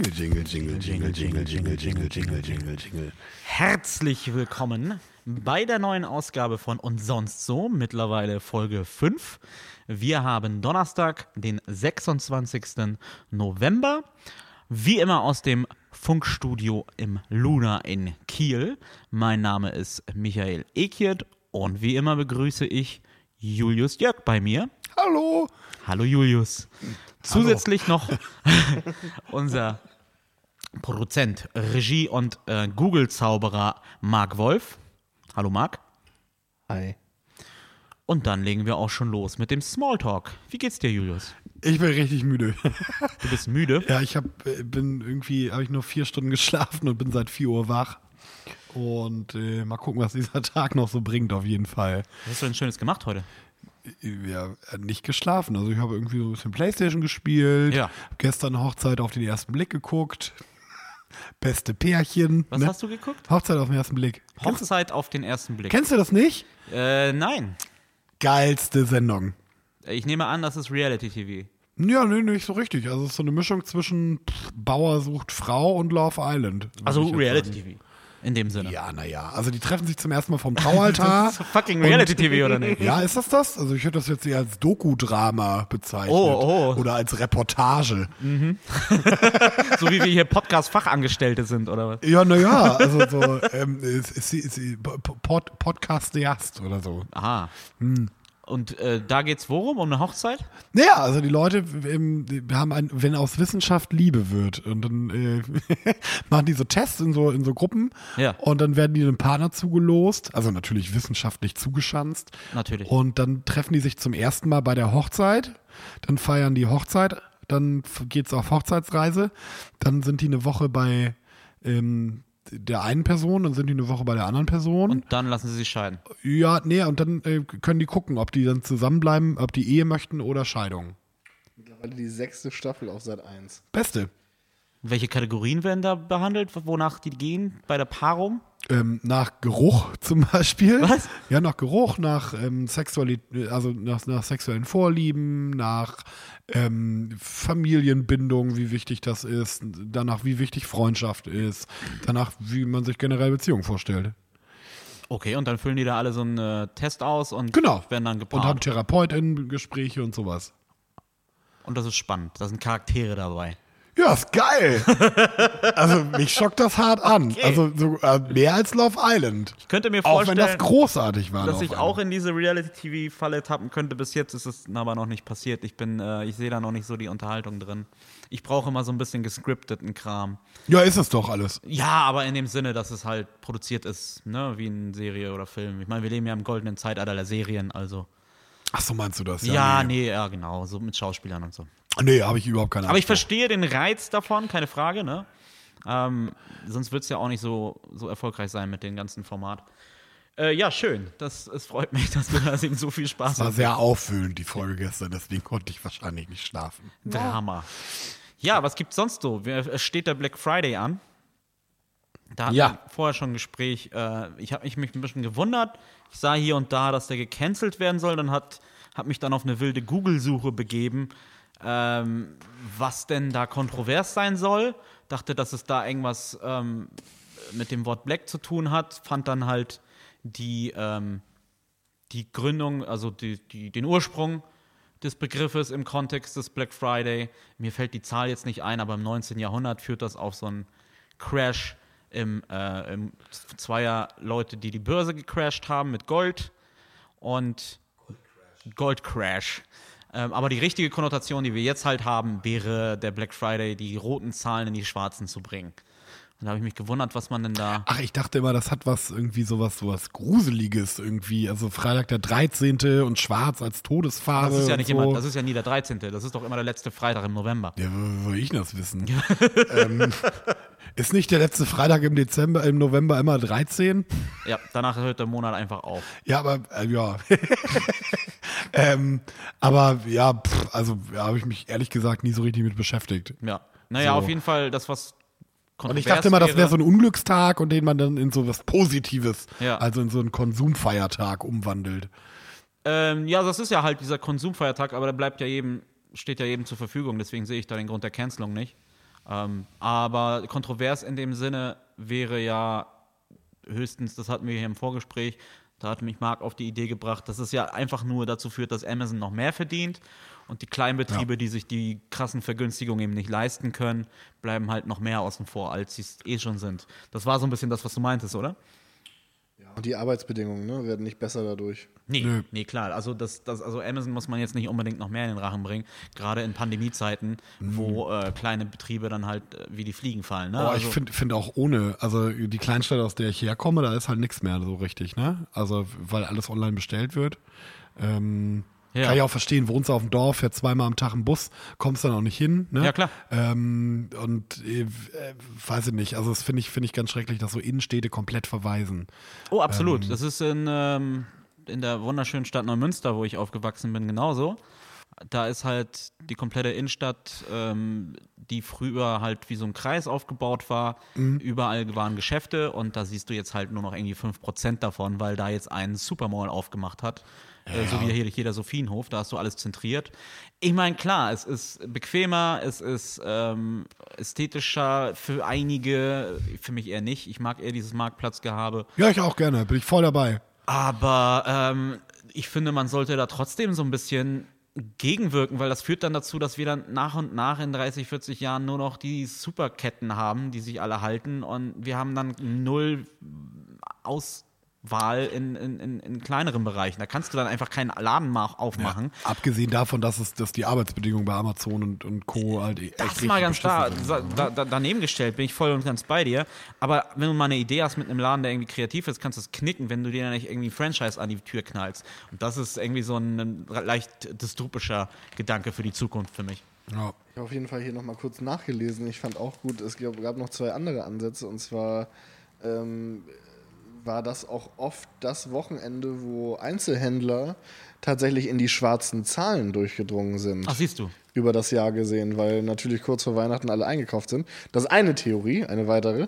Jingle, Jingle, Jingle, Jingle, Jingle, Jingle, Jingle, Jingle, Jingle, Jingle. Herzlich willkommen bei der neuen Ausgabe von Und sonst so, mittlerweile Folge 5. Wir haben Donnerstag, den 26. November. Wie immer aus dem Funkstudio im Luna in Kiel. Mein Name ist Michael Ekiert und wie immer begrüße ich Julius Jörg bei mir. Hallo. Hallo Julius. Zusätzlich noch unser Produzent, Regie und äh, Google-Zauberer Marc Wolf. Hallo Marc. Hi. Und dann legen wir auch schon los mit dem Smalltalk. Wie geht's dir, Julius? Ich bin richtig müde. Du bist müde? Ja, ich hab, äh, bin irgendwie, habe ich nur vier Stunden geschlafen und bin seit 4 Uhr wach. Und äh, mal gucken, was dieser Tag noch so bringt, auf jeden Fall. Was hast du denn Schönes gemacht heute? Ja, nicht geschlafen. Also ich habe irgendwie so ein bisschen Playstation gespielt. Ja. Gestern Hochzeit auf den ersten Blick geguckt. Beste Pärchen. Was ne? hast du geguckt? Hochzeit auf den ersten Blick. Hochzeit auf den ersten Blick. kennst du das nicht? Äh, nein. Geilste Sendung. Ich nehme an, das ist Reality-TV. Ja, nee, nicht so richtig. Also es ist so eine Mischung zwischen Bauer sucht Frau und Love Island. Also ich jetzt Reality-TV. In dem Sinne. Ja, naja. Also die treffen sich zum ersten Mal vom Traualtar. Das ist fucking Reality-TV, oder nicht? ja, ist das das? Also ich hätte das jetzt eher als Doku-Drama bezeichnet. Oh, oh. Oder als Reportage. So wie wir hier Podcast-Fachangestellte sind, oder was? Ja, naja, also so ähm, ist, ist, ist, ist Pod, Podcast-Deast oder so. Aha. Hm. Und äh, da geht's worum? Um eine Hochzeit? Naja, also die Leute ähm, die haben ein, wenn aus Wissenschaft Liebe wird und dann äh, machen die so Tests in so, in so Gruppen Ja. und dann werden die einem Partner zugelost, also natürlich wissenschaftlich zugeschanzt. Natürlich. Und dann treffen die sich zum ersten Mal bei der Hochzeit, dann feiern die Hochzeit, dann f- geht's auf Hochzeitsreise, dann sind die eine Woche bei ähm, der einen Person, dann sind die eine Woche bei der anderen Person. Und dann lassen sie sich scheiden. ja, nee, und dann äh, können die gucken, ob die dann zusammenbleiben, ob die Ehe möchten oder Scheidung. Mittlerweile die sechste Staffel auf Sat 1. Beste. Welche Kategorien werden da behandelt, wonach die gehen bei der Paarung? Ähm, nach Geruch zum Beispiel. Was? Ja, nach Geruch, nach ähm, Sexualität, also nach, nach sexuellen Vorlieben, nach ähm, Familienbindung, wie wichtig das ist, danach, wie wichtig Freundschaft ist, danach, wie man sich generell Beziehungen vorstellt. Okay, und dann füllen die da alle so einen äh, Test aus und Genau. werden dann Und gepaart. haben Und, TherapeutInnen-Gespräche und sowas. das ist spannend. Da sind Charaktere dabei. Ja, ist geil. also mich schockt das hart an. Also so, äh, mehr als Love Island. Ich könnte mir Auch wenn vorstellen, das großartig war. dass ich auch in diese Reality-TV-Falle tappen könnte. Bis jetzt ist es aber noch nicht passiert. Ich bin, äh, ich sehe da noch nicht so die Unterhaltung drin. Ich brauche immer so ein bisschen gescripteten Kram. Ja, ist es doch alles. Ja, aber in dem Sinne, dass es halt produziert ist, ne, wie eine Serie oder Film. Ich meine, wir leben ja im goldenen Zeitalter der Serien, also. Ach so, meinst du das? Ja, nee. nee, ja, genau, so mit Schauspielern und so. Nee, habe ich überhaupt keine Aber ich Ahnung. verstehe den Reiz davon, keine Frage, ne? Ähm, sonst wird es ja auch nicht so, so erfolgreich sein mit dem ganzen Format. Äh, ja, schön. Das, es freut mich, dass du da so viel Spaß war hast. sehr auffüllend, die Folge gestern, deswegen konnte ich wahrscheinlich nicht schlafen. Drama. Ja, was gibt's sonst so? Wir- Es steht der Black Friday an. Da hatten Ja. wir vorher schon ein Gespräch. Äh, ich habe mich, mich ein bisschen gewundert. Ich sah hier und da, dass der gecancelt werden soll. Dann hat, hat mich dann auf eine wilde Google-Suche begeben, ähm, was denn da kontrovers sein soll. Dachte, dass es da irgendwas ähm, mit dem Wort Black zu tun hat. Fand dann halt die, ähm, die Gründung, also die, die, den Ursprung des Begriffes im Kontext des Black Friday. Mir fällt die Zahl jetzt nicht ein, aber im 19. Jahrhundert führt das auf so einen Crash im, äh, im zweier Leute, die die Börse gecrashed haben mit Gold und Goldcrash. Ähm, aber die richtige Konnotation, die wir jetzt halt haben, wäre der Black Friday, die roten Zahlen in die schwarzen zu bringen. Und da habe ich mich gewundert, was man denn da. Ach, ich dachte immer, das hat was irgendwie sowas, sowas Gruseliges irgendwie. Also Freitag der 13. und schwarz als Todesfarbe. Das ist ja nicht so. immer, das ist ja nie der 13. Das ist doch immer der letzte Freitag im November. Ja, wo soll ich das wissen? ähm, ist nicht der letzte Freitag im Dezember, im November immer 13? Ja, danach hört der Monat einfach auf. Ja, aber äh, ja. ähm, aber ja, pff, also ja, habe ich mich ehrlich gesagt nie so richtig mit beschäftigt. Ja. Naja, So. auf jeden Fall das, was Und ich dachte immer, das wäre so ein Unglückstag und den man dann in so was Positives, Ja. also in so einen Konsumfeiertag umwandelt. Ähm, ja, das ist ja halt dieser Konsumfeiertag, aber der bleibt ja jedem, steht ja jedem zur Verfügung, deswegen sehe ich da den Grund der Cancelung nicht. Ähm, aber kontrovers in dem Sinne wäre ja höchstens, das hatten wir hier im Vorgespräch, da hat mich Marc auf die Idee gebracht, dass es ja einfach nur dazu führt, dass Amazon noch mehr verdient und die Kleinbetriebe, Ja. die sich die krassen Vergünstigungen eben nicht leisten können, bleiben halt noch mehr außen vor, als sie es eh schon sind. Das war so ein bisschen das, was du meintest, oder? Und die Arbeitsbedingungen ne, werden nicht besser dadurch. Nee, Nö. nee, klar. Also, das, das, also Amazon muss man jetzt nicht unbedingt noch mehr in den Rachen bringen, gerade in Pandemiezeiten, wo äh, kleine Betriebe dann halt äh, wie die Fliegen fallen. Ne? Oh, ich also, finde find auch ohne, also die Kleinstadt, aus der ich herkomme, da ist halt nichts mehr so richtig, ne? Also, weil alles online bestellt wird. Ähm, Ja. Kann ich auch verstehen, wohnst du auf dem Dorf, fährt zweimal am Tag im Bus, kommst dann auch nicht hin, ne? Ja, klar. Ähm, und äh, weiß ich nicht, also das finde ich, finde ich ganz schrecklich, dass so Innenstädte komplett verweisen. oh, absolut. das ist in, ähm, in der wunderschönen Stadt Neumünster, wo ich aufgewachsen bin, genauso. Da ist halt die komplette Innenstadt, ähm, die früher halt wie so ein Kreis aufgebaut war. Überall waren Geschäfte und da siehst du jetzt halt nur noch irgendwie 5% davon, weil da jetzt ein Supermall aufgemacht hat. Äh, so wie hier jeder Sophienhof, da hast du alles zentriert. Ich meine, klar, es ist bequemer, es ist ähm, ästhetischer für einige, für mich eher nicht. Ich mag eher dieses Marktplatzgehabe. Ja, ich auch gerne, bin ich voll dabei. Aber ähm, ich finde, man sollte da trotzdem so ein bisschen gegenwirken, weil das führt dann dazu, dass wir dann nach und nach in 30, 40 Jahren nur noch die Superketten haben, die sich alle halten und wir haben dann null Auswahl in, in, in, in kleineren Bereichen. Da kannst du dann einfach keinen Laden mal aufmachen. Abgesehen davon, dass es dass die Arbeitsbedingungen bei Amazon und, und Co. halt echt Das mal ganz klar, beschissen sind. da, da, daneben gestellt, bin ich voll und ganz bei dir. Aber wenn du mal eine Idee hast mit einem Laden, der irgendwie kreativ ist, kannst du es knicken, wenn du dir dann nicht irgendwie ein Franchise an die Tür knallst. Und das ist irgendwie so ein, ein leicht dystopischer Gedanke für die Zukunft für mich. Ja. Ich habe auf jeden Fall hier nochmal kurz nachgelesen. Ich fand auch gut, es gab gab noch zwei andere Ansätze. Und zwar ähm, war das auch oft das Wochenende, wo Einzelhändler tatsächlich in die schwarzen Zahlen durchgedrungen sind. Ach, siehst du. über das Jahr gesehen, weil natürlich kurz vor Weihnachten alle eingekauft sind. Das ist eine Theorie, eine weitere.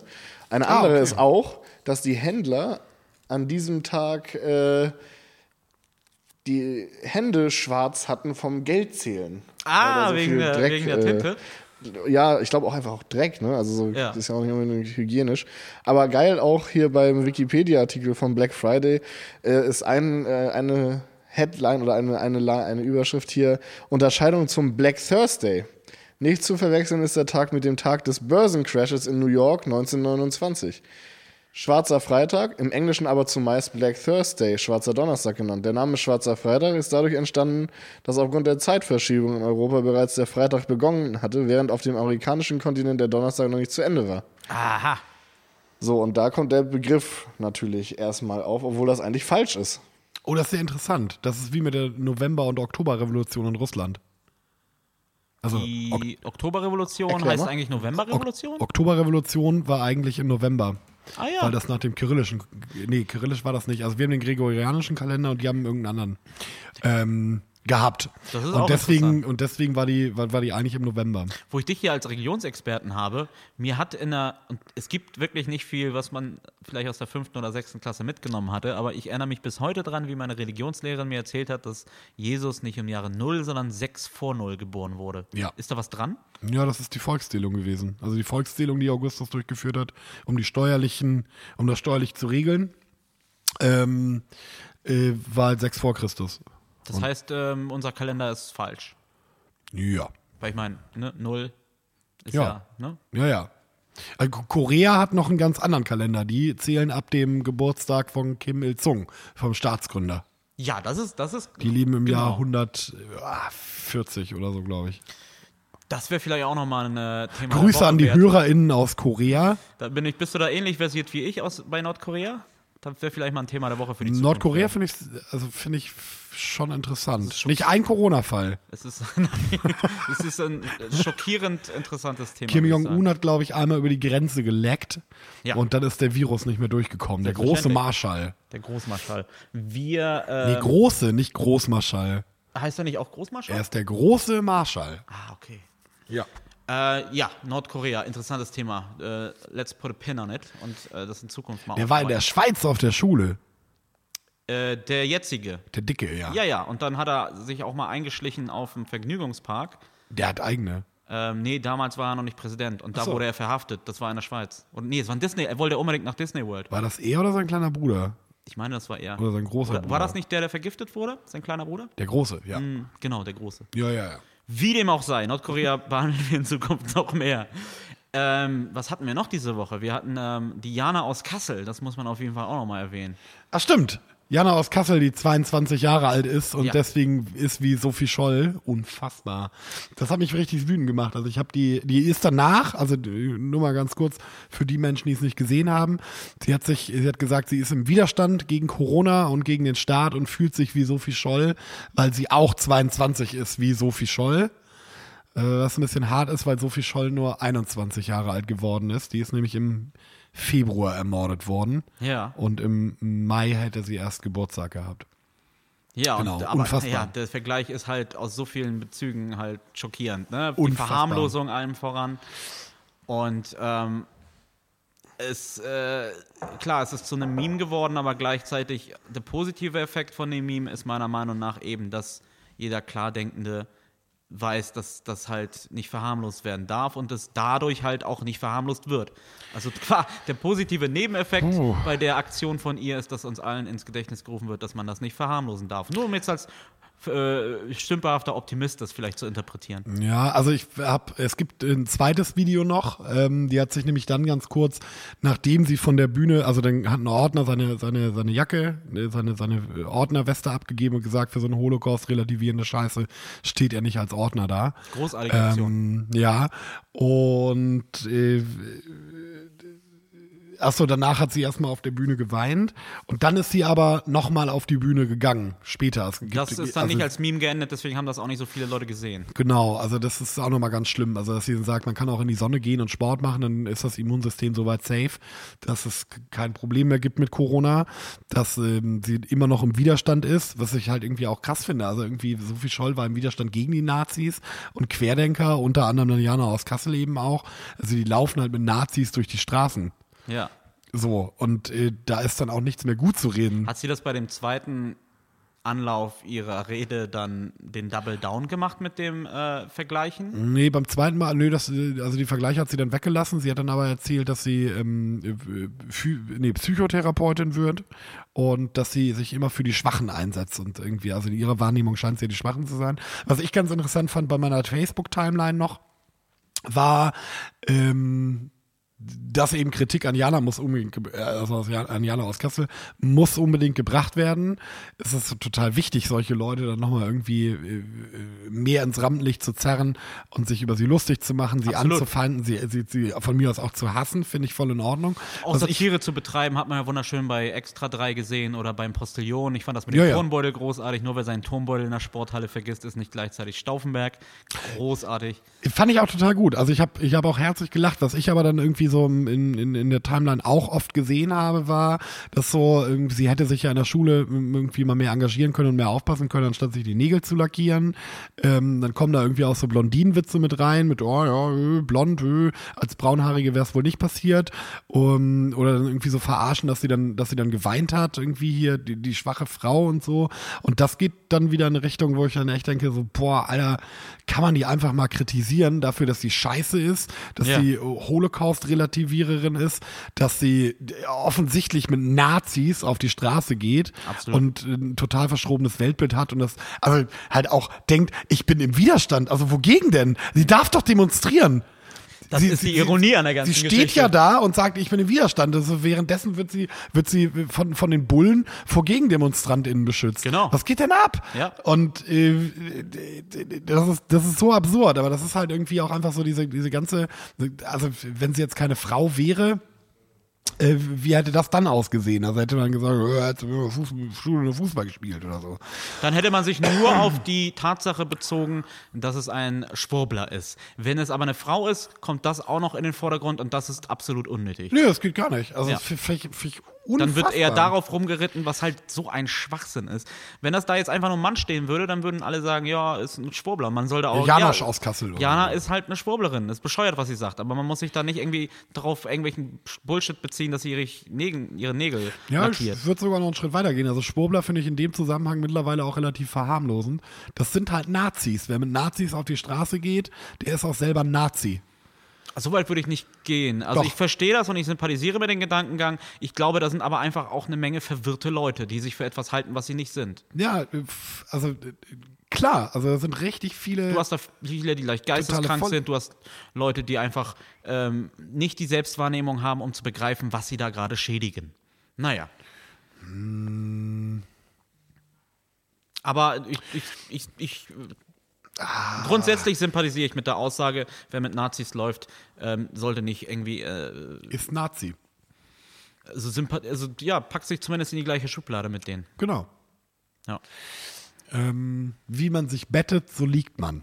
Eine Ah, andere okay. ist auch, dass die Händler an diesem Tag äh, die Hände schwarz hatten vom Geldzählen. Ah, so wegen, der, Dreck, wegen der äh, Tinte. Ja, ich glaube auch einfach auch Dreck, ne? Also so, Ja. das ist ja auch nicht unbedingt hygienisch. Aber geil auch hier beim Wikipedia-Artikel von Black Friday äh, ist ein, äh, eine Headline oder eine, eine, eine Überschrift hier Unterscheidung zum Black Thursday. Nicht zu verwechseln ist der Tag mit dem Tag des Börsencrashes in New York 1929. Schwarzer Freitag, im Englischen aber zumeist Black Thursday, Schwarzer Donnerstag genannt. Der Name Schwarzer Freitag ist dadurch entstanden, dass aufgrund der Zeitverschiebung in Europa bereits der Freitag begonnen hatte, während auf dem amerikanischen Kontinent der Donnerstag noch nicht zu Ende war. Aha. So, und da kommt der Begriff natürlich erstmal auf, obwohl das eigentlich falsch ist. Oh, das ist sehr interessant. Das ist wie mit der November- und Oktoberrevolution in Russland. Also Ok Die Oktoberrevolution Erklär heißt eigentlich Novemberrevolution? Oktoberrevolution war eigentlich im November. Ah ja. Weil das nach dem kyrillischen, nee, kyrillisch war das nicht. Also wir haben den gregorianischen Kalender und die haben irgendeinen anderen ähm, gehabt. Und deswegen und deswegen war die war, war die eigentlich im November. wo ich dich hier als Religionsexperten habe, mir hat in der, und es gibt wirklich nicht viel, was man vielleicht aus der fünften oder sechsten Klasse mitgenommen hatte, aber ich erinnere mich bis heute dran, wie meine Religionslehrerin mir erzählt hat, dass Jesus nicht im Jahre 0, sondern 6 vor 0 geboren wurde. Ja. Ist da was dran? Ja, das ist die Volkszählung gewesen. Also die Volkszählung, die Augustus durchgeführt hat, um die steuerlichen, um das steuerlich zu regeln, ähm, äh, war halt 6 vor Christus. Das heißt, ähm, unser Kalender ist falsch. Ja. Weil ich meine, ne, 0 ist Ja. ja, ne? Ja, ja. Ko- Korea hat noch einen ganz anderen Kalender. Die zählen ab dem Geburtstag von Kim Il-sung, vom Staatsgründer. Ja, das ist, das ist. Die leben im genau. Jahr 140 oder so, glaube ich. Das wäre vielleicht auch nochmal ein äh, Thema. Grüße an die wert. HörerInnen aus Korea. Da bin ich, bist du da ähnlich versiert wie ich aus, bei Nordkorea? Das wäre vielleicht mal ein Thema der Woche für die Zukunft. Nordkorea finde ich, also finde ich schon interessant. Nicht ein Corona-Fall. Es ist, es ist ein schockierend interessantes Thema. Kim Jong-un hat, glaube ich, einmal über die Grenze geleckt Ja. und dann ist der Virus nicht mehr durchgekommen. Der große. Marschall. Der Großmarschall. Wir. Nee, Äh, große, nicht Großmarschall. heißt er nicht auch Großmarschall? Er ist der große Marschall. ah, okay. Ja. Äh, ja, Nordkorea, interessantes Thema. Äh, let's put a pin on it und äh, das in Zukunft mal Er war in der. Schweiz auf der Schule. äh, Der jetzige. Der Dicke, ja. Ja, ja, und dann hat er sich auch mal eingeschlichen auf dem Vergnügungspark. Der hat eigene. Ähm, nee, damals war er noch nicht Präsident und da so. wurde er verhaftet. Das war in der Schweiz. Und nee, es war in Disney. Er wollte unbedingt nach Disney World. War das er oder sein kleiner Bruder? Ich meine, das war er. Oder sein großer Bruder? war das nicht der, der vergiftet wurde? Sein kleiner Bruder? Der Große, ja. Hm, genau, der Große. Ja, ja, ja. Wie dem auch sei, Nordkorea behandeln wir in Zukunft noch mehr. Ähm, was hatten wir noch diese Woche? Wir hatten ähm, die Jana aus Kassel, das muss man auf jeden Fall auch nochmal erwähnen. Ach, stimmt. Jana aus Kassel, die 22 Jahre alt ist und Ja. deswegen ist wie Sophie Scholl. Unfassbar. Das hat mich richtig wütend gemacht. Also ich habe die, die ist danach, also nur mal ganz kurz für die Menschen, die es nicht gesehen haben. Sie hat sich, sie hat gesagt, sie ist im Widerstand gegen Corona und gegen den Staat und fühlt sich wie Sophie Scholl, weil sie auch 22 ist wie Sophie Scholl. Äh, Was ein bisschen hart ist, weil Sophie Scholl nur 21 Jahre alt geworden ist. Die ist nämlich im Februar ermordet worden. Ja. Und im Mai hätte sie erst Geburtstag gehabt. Ja, Genau, und, aber unfassbar. ja, der Vergleich ist halt aus so vielen Bezügen halt schockierend. Ne? Die Unfassbar. Verharmlosung allem voran. Und ähm, es, äh, klar, es ist zu einem Meme geworden, aber gleichzeitig der positive Effekt von dem Meme ist meiner Meinung nach eben, dass jeder Klardenkende weiß, dass das halt nicht verharmlost werden darf und es dadurch halt auch nicht verharmlost wird. Also klar, der positive Nebeneffekt Puh. bei der Aktion von ihr ist, dass uns allen ins Gedächtnis gerufen wird, dass man das nicht verharmlosen darf. Nur um jetzt als äh, stümperhafter Optimist das vielleicht zu interpretieren. Ja, also ich hab, es gibt ein zweites Video noch, ähm, die hat sich nämlich dann ganz kurz, nachdem sie von der Bühne, also dann hat ein Ordner seine, seine, seine Jacke, äh, seine, seine Ordnerweste abgegeben und gesagt, für so eine Holocaust-relativierende Scheiße steht er nicht als Ordner da. Großartige Aktion. Ähm, ja, und äh, Achso, danach hat sie erstmal auf der Bühne geweint und dann ist sie aber nochmal auf die Bühne gegangen, später. Gibt- das ist dann also- nicht als Meme geendet, deswegen haben das auch nicht so viele Leute gesehen. Genau, also das ist auch nochmal ganz schlimm. Also, dass sie dann sagt, man kann auch in die Sonne gehen und Sport machen, dann ist das Immunsystem soweit safe, dass es kein Problem mehr gibt mit Corona, dass ähm, sie immer noch im Widerstand ist, was ich halt irgendwie auch krass finde. Also irgendwie, Sophie Scholl war im Widerstand gegen die Nazis und Querdenker, unter anderem Jana aus Kassel eben auch. Also die laufen halt mit Nazis durch die Straßen. Ja. So, und äh, da ist dann auch nichts mehr gut zu reden. Hat sie das bei dem zweiten Anlauf ihrer Rede dann den Double Down gemacht mit dem äh, Vergleichen? Nee, beim zweiten Mal, nö, das, äh, also die Vergleiche hat sie dann weggelassen. Sie hat dann aber erzählt, dass sie ähm, äh, nee, Psychotherapeutin wird und dass sie sich immer für die Schwachen einsetzt und irgendwie, also in ihrer Wahrnehmung scheint sie ja die Schwachen zu sein. Was ich ganz interessant fand bei meiner Facebook-Timeline noch, war, ähm, dass eben Kritik an Jana muss unbedingt, äh, also an Jana aus Kassel, muss unbedingt gebracht werden. Es ist total wichtig, solche Leute dann nochmal irgendwie äh, mehr ins Rampenlicht zu zerren und sich über sie lustig zu machen, sie Absolut. anzufeinden, sie, sie, sie von mir aus auch zu hassen, finde ich voll in Ordnung. Auch Was ich, Satire zu betreiben, hat man ja wunderschön bei Extra 3 gesehen oder beim Postillon. Ich fand das mit Ja, dem ja. Turnbeutel großartig. Nur wer seinen Turnbeutel in der Sporthalle vergisst, ist nicht gleichzeitig Stauffenberg. Großartig. Fand ich auch total gut. Also ich habe ich hab auch herzlich gelacht. Was ich aber dann irgendwie so in, in, in der Timeline auch oft gesehen habe, war, dass so, sie hätte sich ja in der Schule irgendwie mal mehr engagieren können und mehr aufpassen können, anstatt sich die Nägel zu lackieren. Ähm, dann kommen da irgendwie auch so Blondinenwitze mit rein, mit, oh ja, äh, blond, äh, als Braunhaarige wäre es wohl nicht passiert. Um, oder dann irgendwie so verarschen, dass sie dann, dass sie dann geweint hat, irgendwie hier, die, die schwache Frau und so. Und das geht dann wieder in eine Richtung, wo ich dann echt denke, so, boah, Alter, kann man die einfach mal kritisieren dafür, dass sie scheiße ist, dass Ja. sie Holocaust-Relativiererin ist, dass sie offensichtlich mit Nazis auf die Straße geht Absolut. und ein total verschrobenes Weltbild hat und das, also halt auch denkt, ich bin im Widerstand. Also wogegen denn? Sie darf doch demonstrieren. Das Sie- ist sie- die Ironie an der ganzen Sie steht Geschichte. ja da und sagt, ich bin im Widerstand. Also währenddessen wird sie, wird sie von, von den Bullen vor GegendemonstrantInnen beschützt. Genau. Was geht denn ab? Ja. Und äh, das, ist, das ist so absurd, aber das ist halt irgendwie auch einfach so diese, diese ganze, also wenn sie jetzt keine Frau wäre, äh, wie hätte das dann ausgesehen? Also hätte man gesagt, äh, hätte Fußball, Fußball gespielt oder so. Dann hätte man sich nur auf die Tatsache bezogen, dass es ein Schwurbler ist. Wenn es aber eine Frau ist, kommt das auch noch in den Vordergrund und das ist absolut unnötig. Nee, das geht gar nicht. Also Ja. finde ich, find ich Dann wird eher Unfassbar. darauf rumgeritten, was halt so ein Schwachsinn ist. Wenn das da jetzt einfach nur ein Mann stehen würde, dann würden alle sagen, ja, ist ein Schwurbler. Man sollte auch. Janosch ja, aus Kassel. oder Jana so. ist halt eine Schwurblerin. Ist bescheuert, was sie sagt. Aber man muss sich da nicht irgendwie darauf irgendwelchen Bullshit beziehen, dass sie ihre Nägel, ihre Nägel Ja, lackiert. ich würde sogar noch einen Schritt weiter gehen. Also Schwurbler finde ich in dem Zusammenhang mittlerweile auch relativ verharmlosend. Das sind halt Nazis. Wer mit Nazis auf die Straße geht, der ist auch selber ein Nazi. So weit würde ich nicht gehen. Also Doch. ich verstehe das und ich sympathisiere mit dem Gedankengang. Ich glaube, da sind aber einfach auch eine Menge verwirrte Leute, die sich für etwas halten, was sie nicht sind. Ja, also klar, also da sind richtig viele. Du hast da viele, die leicht geisteskrank sind. Du hast Leute, die einfach ähm, nicht die Selbstwahrnehmung haben, um zu begreifen, was sie da gerade schädigen. Naja. Aber ich, ich, ich, ich grundsätzlich sympathisiere ich mit der Aussage, wer mit Nazis läuft, ähm, sollte nicht irgendwie äh, ist Nazi. also, also ja, packt sich zumindest in die gleiche Schublade mit denen. Genau. Ja. Ähm, wie man sich bettet, so liegt man.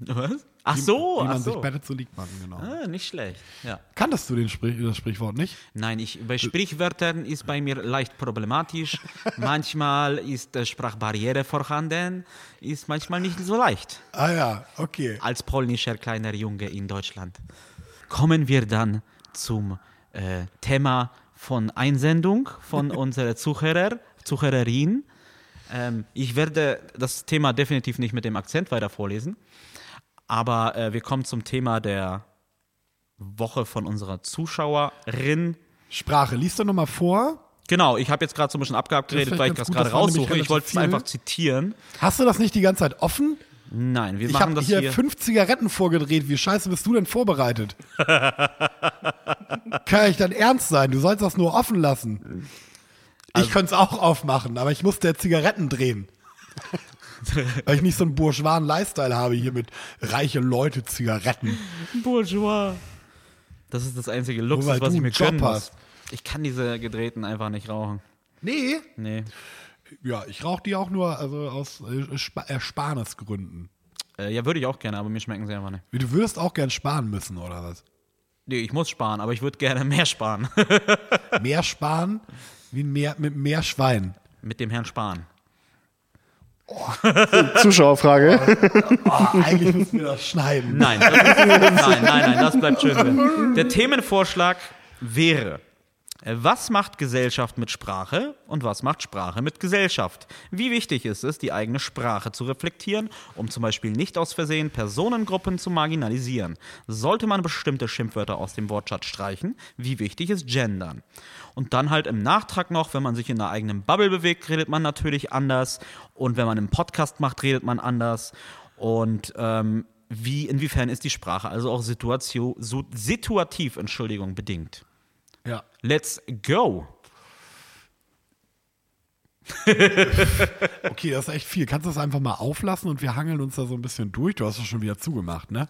Was? Ach so, Wie ach man sich so. bettet, so liegt man, genau. Ah, nicht schlecht. Ja. Kanntest du den Sprich das Sprichwort nicht? Nein, ich, bei Sprichwörtern ist bei mir leicht problematisch. manchmal ist äh, Sprachbarriere vorhanden, ist manchmal nicht so leicht. Ah ja, okay. Als polnischer kleiner Junge in Deutschland. Kommen wir dann zum äh, Thema von Einsendung von unserer Zuhörer, Zuhörerin. Ähm, ich werde das Thema definitiv nicht mit dem Akzent weiter vorlesen, aber äh, wir kommen zum Thema der Woche von unserer Zuschauerin. Sprache, liest du nochmal vor. Genau, ich habe jetzt gerade so ein bisschen abgehakt Das ist geredet, weil ich das gerade raussuche. Ich wollte es einfach zitieren. Hast du das nicht die ganze Zeit offen? Nein, wir Ich machen habe das hier, hier. fünf Zigaretten vorgedreht. Wie scheiße bist du denn vorbereitet? Kann ich dann ernst sein? Du sollst das nur offen lassen. Also ich könnte es auch aufmachen, aber ich musste Zigaretten drehen. Weil ich nicht so einen bourgeoisen Lifestyle habe hier mit reiche Leute Zigaretten. Bourgeois. Das ist das einzige Luxus, weil was ich mir gönnen muss. Ich kann diese gedrehten einfach nicht rauchen. Nee. Nee. Ja, ich rauche die auch nur also aus äh, Spa Ersparnisgründen. Äh, ja, würde ich auch gerne, aber mir schmecken sie einfach nicht. Du würdest auch gern sparen müssen, oder was? Nee, ich muss sparen, aber ich würde gerne mehr sparen. Mehr sparen wie Meer, mit mehr Schwein. Mit dem Herrn Spahn. Zuschauerfrage. Oh, eigentlich müssen wir das schneiden. Nein, das ist, nein, nein, nein, das bleibt schön drin. Der Themenvorschlag wäre, was macht Gesellschaft mit Sprache und was macht Sprache mit Gesellschaft? Wie wichtig ist es, die eigene Sprache zu reflektieren, um zum Beispiel nicht aus Versehen Personengruppen zu marginalisieren? Sollte man bestimmte Schimpfwörter aus dem Wortschatz streichen? Wie wichtig ist Gendern? Und dann halt im Nachtrag noch, wenn man sich in einer eigenen Bubble bewegt, redet man natürlich anders. Und wenn man einen Podcast macht, redet man anders. Und ähm, wie, inwiefern ist die Sprache also auch situatio, so, situativ, Entschuldigung, bedingt? Ja. Let's go. Okay, das ist echt viel. Kannst du das einfach mal auflassen und wir hangeln uns da so ein bisschen durch? Du hast das schon wieder zugemacht, ne?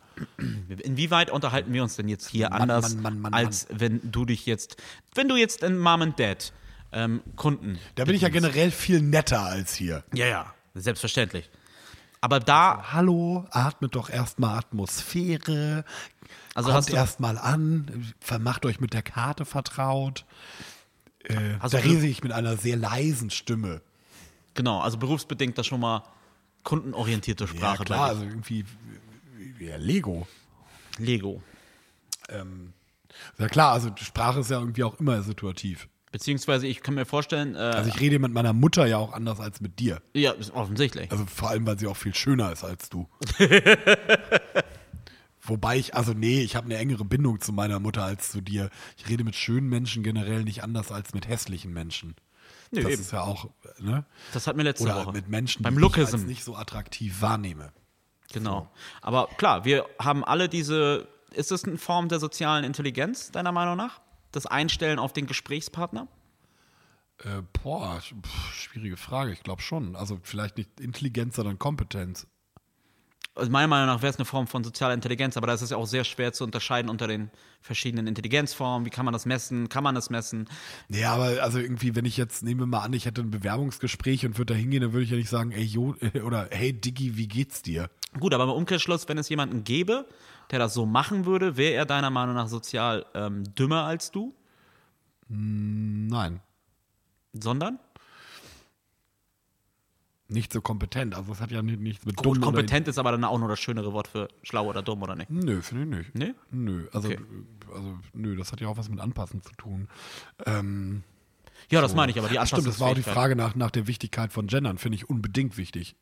Inwieweit unterhalten wir uns denn jetzt hier Mann, anders, Mann, Mann, als wenn du dich jetzt, wenn du jetzt in Mom and Dad ähm, Kunden. Da bin ich ja generell viel netter als hier. Ja, ja, selbstverständlich. Aber da, Hallo, atmet doch erstmal Atmosphäre. Also kommt erstmal an, macht euch mit der Karte vertraut. Äh, Hast da rede ich mit einer sehr leisen Stimme. genau, also berufsbedingt das schon mal kundenorientierte Sprache ja, klar, also irgendwie wie ja, Lego. Lego. Ja klar, also Sprache ist ja irgendwie auch immer situativ. Beziehungsweise ich kann mir vorstellen, äh, Also ich rede mit meiner Mutter ja auch anders als mit dir. ja, offensichtlich. Also vor allem, weil sie auch viel schöner ist als du. Wobei ich, also nee, ich habe eine engere Bindung zu meiner Mutter als zu dir. Ich rede mit schönen Menschen generell nicht anders als mit hässlichen Menschen. Nö, das eben. ist ja auch, ne? Das hat mir letzte Oder Woche. mit Menschen, Beim die ich als nicht so attraktiv wahrnehme. Genau. Aber klar, wir haben alle diese. Ist das eine Form der sozialen Intelligenz, deiner Meinung nach? Das Einstellen auf den Gesprächspartner? Äh, boah, pf, schwierige Frage. Ich glaube schon. Also vielleicht nicht Intelligenz, sondern Kompetenz. Also meiner Meinung nach wäre es eine Form von sozialer Intelligenz, aber da ist es ja auch sehr schwer zu unterscheiden unter den verschiedenen Intelligenzformen. Wie kann man das messen? Kann man das messen? Nee, aber also irgendwie, wenn ich jetzt, nehmen wir mal an, ich hätte ein Bewerbungsgespräch und würde da hingehen, dann würde ich ja nicht sagen, ey, Jo, oder hey Diggi, wie geht's dir? Gut, aber im Umkehrschluss, wenn es jemanden gäbe, der das so machen würde, wäre er deiner Meinung nach sozial ähm, dümmer als du? Nein. Sondern? Nicht so kompetent. Also es hat ja ni- nichts mit Gut, dumm kompetent ist aber dann auch nur das schönere Wort für schlau oder dumm, oder nicht? Nö, finde ich nicht. Nee? Nö, also, Okay. also nö, das hat ja auch was mit Anpassen zu tun. Ähm, Ja, das meine ich, aber die Ach, stimmt, das war auch die. Frage nach, nach der Wichtigkeit von Gendern, finde ich unbedingt wichtig.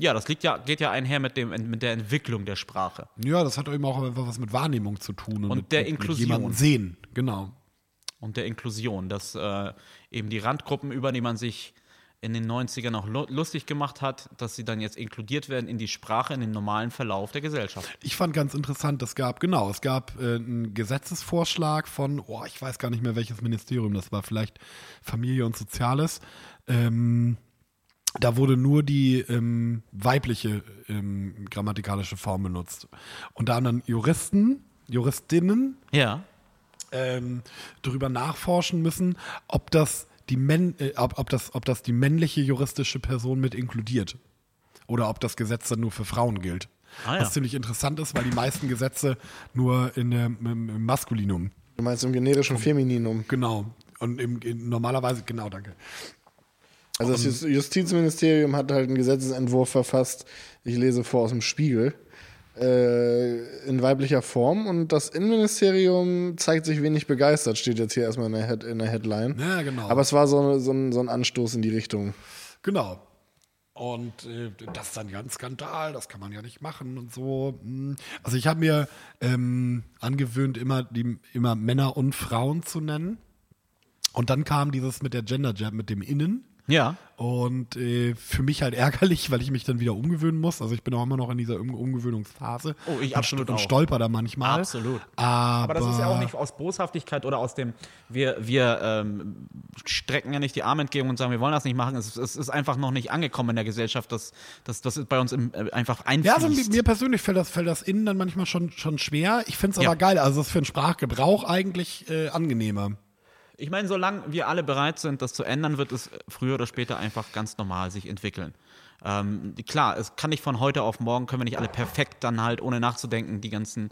Ja, das liegt ja, geht ja einher mit, dem, mit der Entwicklung der Sprache. Ja, das hat eben auch einfach was mit Wahrnehmung zu tun und, Und mit, der mit, Inklusion. Mit jemanden sehen, genau. und der Inklusion, dass äh, eben die Randgruppen, über die man sich in den 90ern noch lu- lustig gemacht hat, dass sie dann jetzt inkludiert werden in die Sprache, in den normalen Verlauf der Gesellschaft. Ich fand ganz interessant, es gab, genau, es gab äh, einen Gesetzesvorschlag von, oh, ich weiß gar nicht mehr welches Ministerium, das war vielleicht Familie und Soziales. Ähm, da wurde nur die ähm, weibliche ähm, grammatikalische Form benutzt. Und da haben dann Juristen, Juristinnen Ja. ähm, darüber nachforschen müssen, ob das die Män äh, ob, ob, das, ob das die männliche juristische Person mit inkludiert. Oder ob das Gesetz dann nur für Frauen gilt. Ah, ja. Was ziemlich interessant ist, weil die meisten Gesetze nur in der, im, im Maskulinum, Du meinst im generischen Femininum. genau. Und im, in, normalerweise, genau, danke. Also das Jus- Justizministerium hat halt einen Gesetzesentwurf verfasst, ich lese vor aus dem Spiegel, äh, in weiblicher Form und das Innenministerium zeigt sich wenig begeistert, steht jetzt hier erstmal in der, Head, in der Headline. Ja, genau. Aber es war so, so, ein, so ein Anstoß in die Richtung. Genau. Und äh, das ist dann ja ein Skandal, das kann man ja nicht machen und so. Hm. Also ich habe mir ähm, angewöhnt, immer, die, immer Männer und Frauen zu nennen. Und dann kam dieses mit der Gender Jab, mit dem Innen. Ja. Und äh, für mich halt ärgerlich, weil ich mich dann wieder umgewöhnen muss. Also ich bin auch immer noch in dieser um Umgewöhnungsphase. Oh, ich und, absolut und auch. stolper da manchmal. Absolut. Aber, Aber das ist ja auch nicht aus Boshaftigkeit oder aus dem, wir, wir ähm, strecken ja nicht die Arme entgegen und sagen, wir wollen das nicht machen. Es, es ist einfach noch nicht angekommen in der Gesellschaft, dass das bei uns im, äh, einfach einfließt. Ja, also mir, mir persönlich fällt das, fällt das innen dann manchmal schon, schon schwer. Ich finde es aber Ja. geil. Also es ist für den Sprachgebrauch eigentlich äh, angenehmer. Ich meine, solange wir alle bereit sind, das zu ändern, wird es früher oder später einfach ganz normal sich entwickeln. Ähm, klar, es kann nicht von heute auf morgen, können wir nicht alle perfekt dann halt, ohne nachzudenken, die ganzen,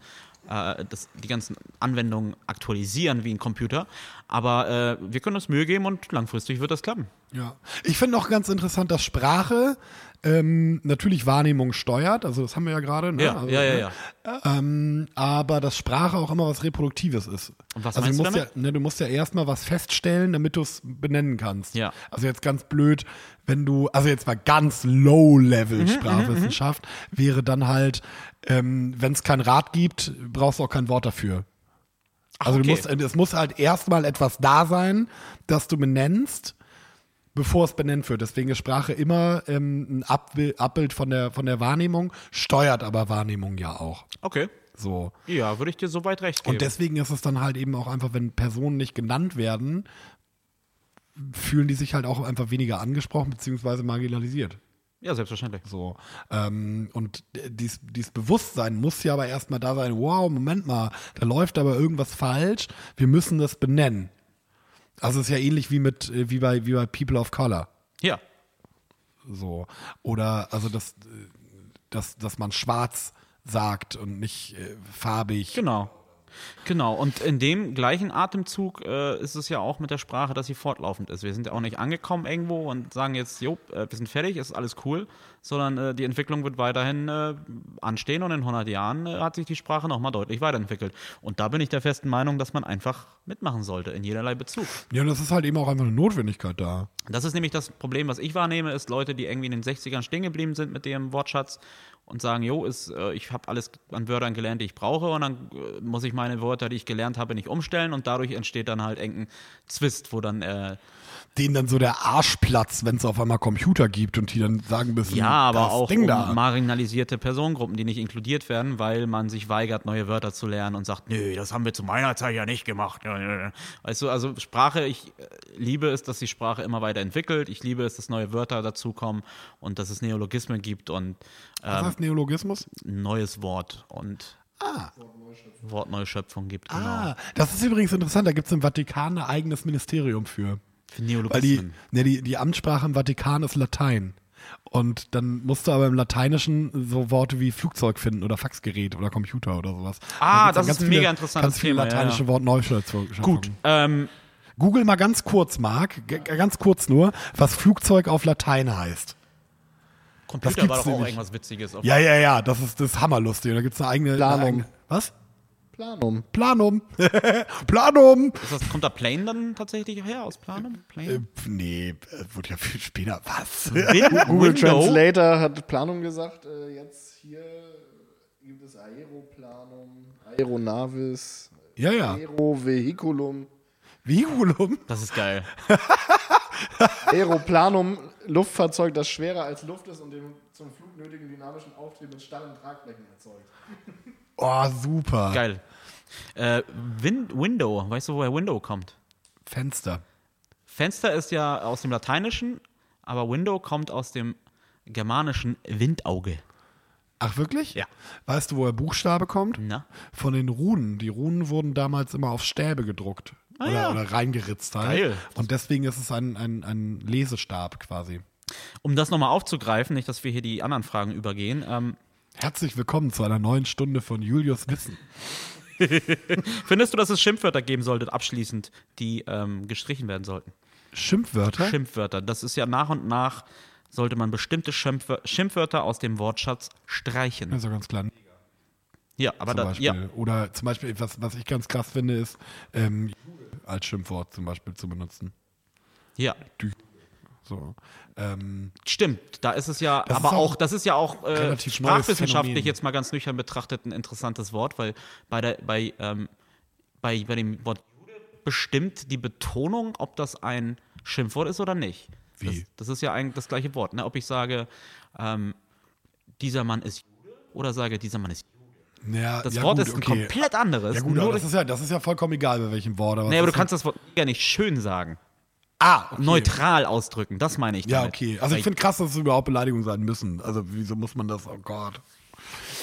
äh, das, die ganzen Anwendungen aktualisieren wie ein Computer. Aber äh, wir können uns Mühe geben und langfristig wird das klappen. Ja. Ich finde auch ganz interessant, dass Sprache ähm, natürlich Wahrnehmung steuert. Also das haben wir ja gerade. Ne? Ja, also, ja, ja, ne? ja. Ähm, aber dass Sprache auch immer was Reproduktives ist. Und was also meinst du du musst damit? Ja, ne, du musst ja erstmal was feststellen, damit du es benennen kannst. Ja. Also jetzt ganz blöd, wenn du, also jetzt mal ganz Mhm, Low-Level Sprachwissenschaft, wäre dann halt, ähm, wenn es kein Rad gibt, brauchst du auch kein Wort dafür. Also okay. du musst, es muss halt erstmal etwas da sein, das du benennst, bevor es benannt wird. Deswegen ist Sprache immer ähm, ein Abbild, von der, von der Wahrnehmung, steuert aber Wahrnehmung ja auch. Okay. So. Ja, würde ich dir soweit recht geben. Und deswegen ist es dann halt eben auch einfach, wenn Personen nicht genannt werden, fühlen die sich halt auch einfach weniger angesprochen beziehungsweise marginalisiert. ja, selbstverständlich. So. Ähm, und dies, dieses Bewusstsein muss ja aber erstmal da sein, wow, Moment mal, da läuft aber irgendwas falsch, wir müssen das benennen. Also es ist ja ähnlich wie mit, äh, wie bei, wie bei People of Color. Ja. So. Oder also dass, äh, dass, dass man schwarz sagt und nicht äh, farbig. Genau. Genau, und in dem gleichen Atemzug äh, ist es ja auch mit der Sprache, dass sie fortlaufend ist. Wir sind ja auch nicht angekommen irgendwo und sagen jetzt, jo, äh, wir sind fertig, ist alles cool, sondern äh, die Entwicklung wird weiterhin äh, anstehen und in 100 Jahren äh, hat sich die Sprache nochmal deutlich weiterentwickelt. Und da bin ich der festen Meinung, dass man einfach mitmachen sollte, in jederlei Bezug. Ja, und das ist halt eben auch einfach eine Notwendigkeit da. Das ist nämlich das Problem, was ich wahrnehme, ist Leute, die irgendwie in den 60ern stehen geblieben sind mit ihrem Wortschatz und sagen, jo, ist, äh, ich habe alles an Wörtern gelernt, die ich brauche und dann äh, muss ich meine Wörter, die ich gelernt habe, nicht umstellen und dadurch entsteht dann halt irgendein Zwist, wo dann äh, Denen dann so der Arschplatz, wenn es auf einmal Computer gibt und die dann sagen müssen, ja, aber auch Ding um da. marginalisierte Personengruppen, die nicht inkludiert werden, weil man sich weigert, neue Wörter zu lernen und sagt, nö, das haben wir zu meiner Zeit ja nicht gemacht. Weißt du, also Sprache, ich äh, liebe es, dass die Sprache immer weiter entwickelt. Ich liebe es, dass neue Wörter dazukommen und dass es Neologismen gibt und Was heißt Neologismus? neues Wort und Wortneuschöpfung gibt. Genau. Ah, das ist übrigens interessant. Da gibt es im Vatikan ein eigenes Ministerium für. Für Weil die, Neologismen. ne, die, die Amtssprache im Vatikan ist Latein. Und dann musst du aber im Lateinischen so Worte wie Flugzeug finden oder Faxgerät oder Computer oder sowas. Ah, Da das ist ein mega interessantes ganz viele Thema, ja, lateinische ja. Wortneuschöpfungen. Gut, ähm, Google mal ganz kurz, Marc, ganz kurz nur, was Flugzeug auf Latein heißt. Computer gibt's war doch auch nämlich. irgendwas Witziges. Auf Ja, ja, ja, das ist, das ist hammerlustig. Und da gibt es eine eigene, eine Planum. eigene. Was? Planum. Planum. Planum. Ist das, kommt da Plane dann tatsächlich her aus Planum? Plane? Äh, nee, äh, wurde ja viel später. Was? Win Google Window? Translator hat Planum gesagt. Äh, jetzt hier gibt es Aeroplanum, Aeronavis, ja, ja. Aerovehiculum. Vigulum. Das ist geil. Aeroplanum, Luftfahrzeug, das schwerer als Luft ist und den zum Flug nötigen dynamischen Auftrieb mit starren Tragflächen erzeugt. Oh, super. Geil. Äh, Win Window, weißt du, woher Window kommt? Fenster. Fenster ist ja aus dem Lateinischen, aber Window kommt aus dem germanischen Windauge. Ach, wirklich? Ja. Weißt du, woher Buchstabe kommt? Na? Von den Runen. Die Runen wurden damals immer auf Stäbe gedruckt. Ah, oder, ja. oder reingeritzt halt. Geil. Und deswegen ist es ein, ein, ein Lesestab quasi. Um das nochmal aufzugreifen, nicht, dass wir hier die anderen Fragen übergehen. Ähm, Herzlich willkommen zu einer neuen Stunde von Julius Wissen. findest du, dass es Schimpfwörter geben sollte, abschließend, die ähm, gestrichen werden sollten? Schimpfwörter? Schimpfwörter. Das ist ja nach und nach, sollte man bestimmte Schimpfwör Schimpfwörter aus dem Wortschatz streichen. Also ganz klar. Ja, aber Zum da, Beispiel. ja, Oder zum Beispiel, was, was ich ganz krass finde, ist, ähm, als Schimpfwort zum Beispiel zu benutzen. ja. So. Ähm, Stimmt, da ist es ja, aber auch, auch das ist ja auch äh, sprachwissenschaftlich jetzt mal ganz nüchtern betrachtet ein interessantes Wort, weil bei der, bei, ähm, bei, bei dem Wort Jude bestimmt die Betonung, ob das ein Schimpfwort ist oder nicht. Wie? Das, das ist ja eigentlich das gleiche Wort, ne? Ob ich sage, ähm, dieser Mann ist Jude oder sage, dieser Mann ist Jude. ja, Das ja, Wort gut, ist ein okay. komplett anderes. Ja gut, aber das ist ja, das ist ja vollkommen egal, bei welchem Wort. Aber nee, aber du kannst das Wort ja nicht schön sagen. Ah, okay. Neutral ausdrücken, das meine ich Ja, damit. okay. Also ich finde krass, dass es überhaupt Beleidigungen sein müssen. Also wieso muss man das? Oh Gott.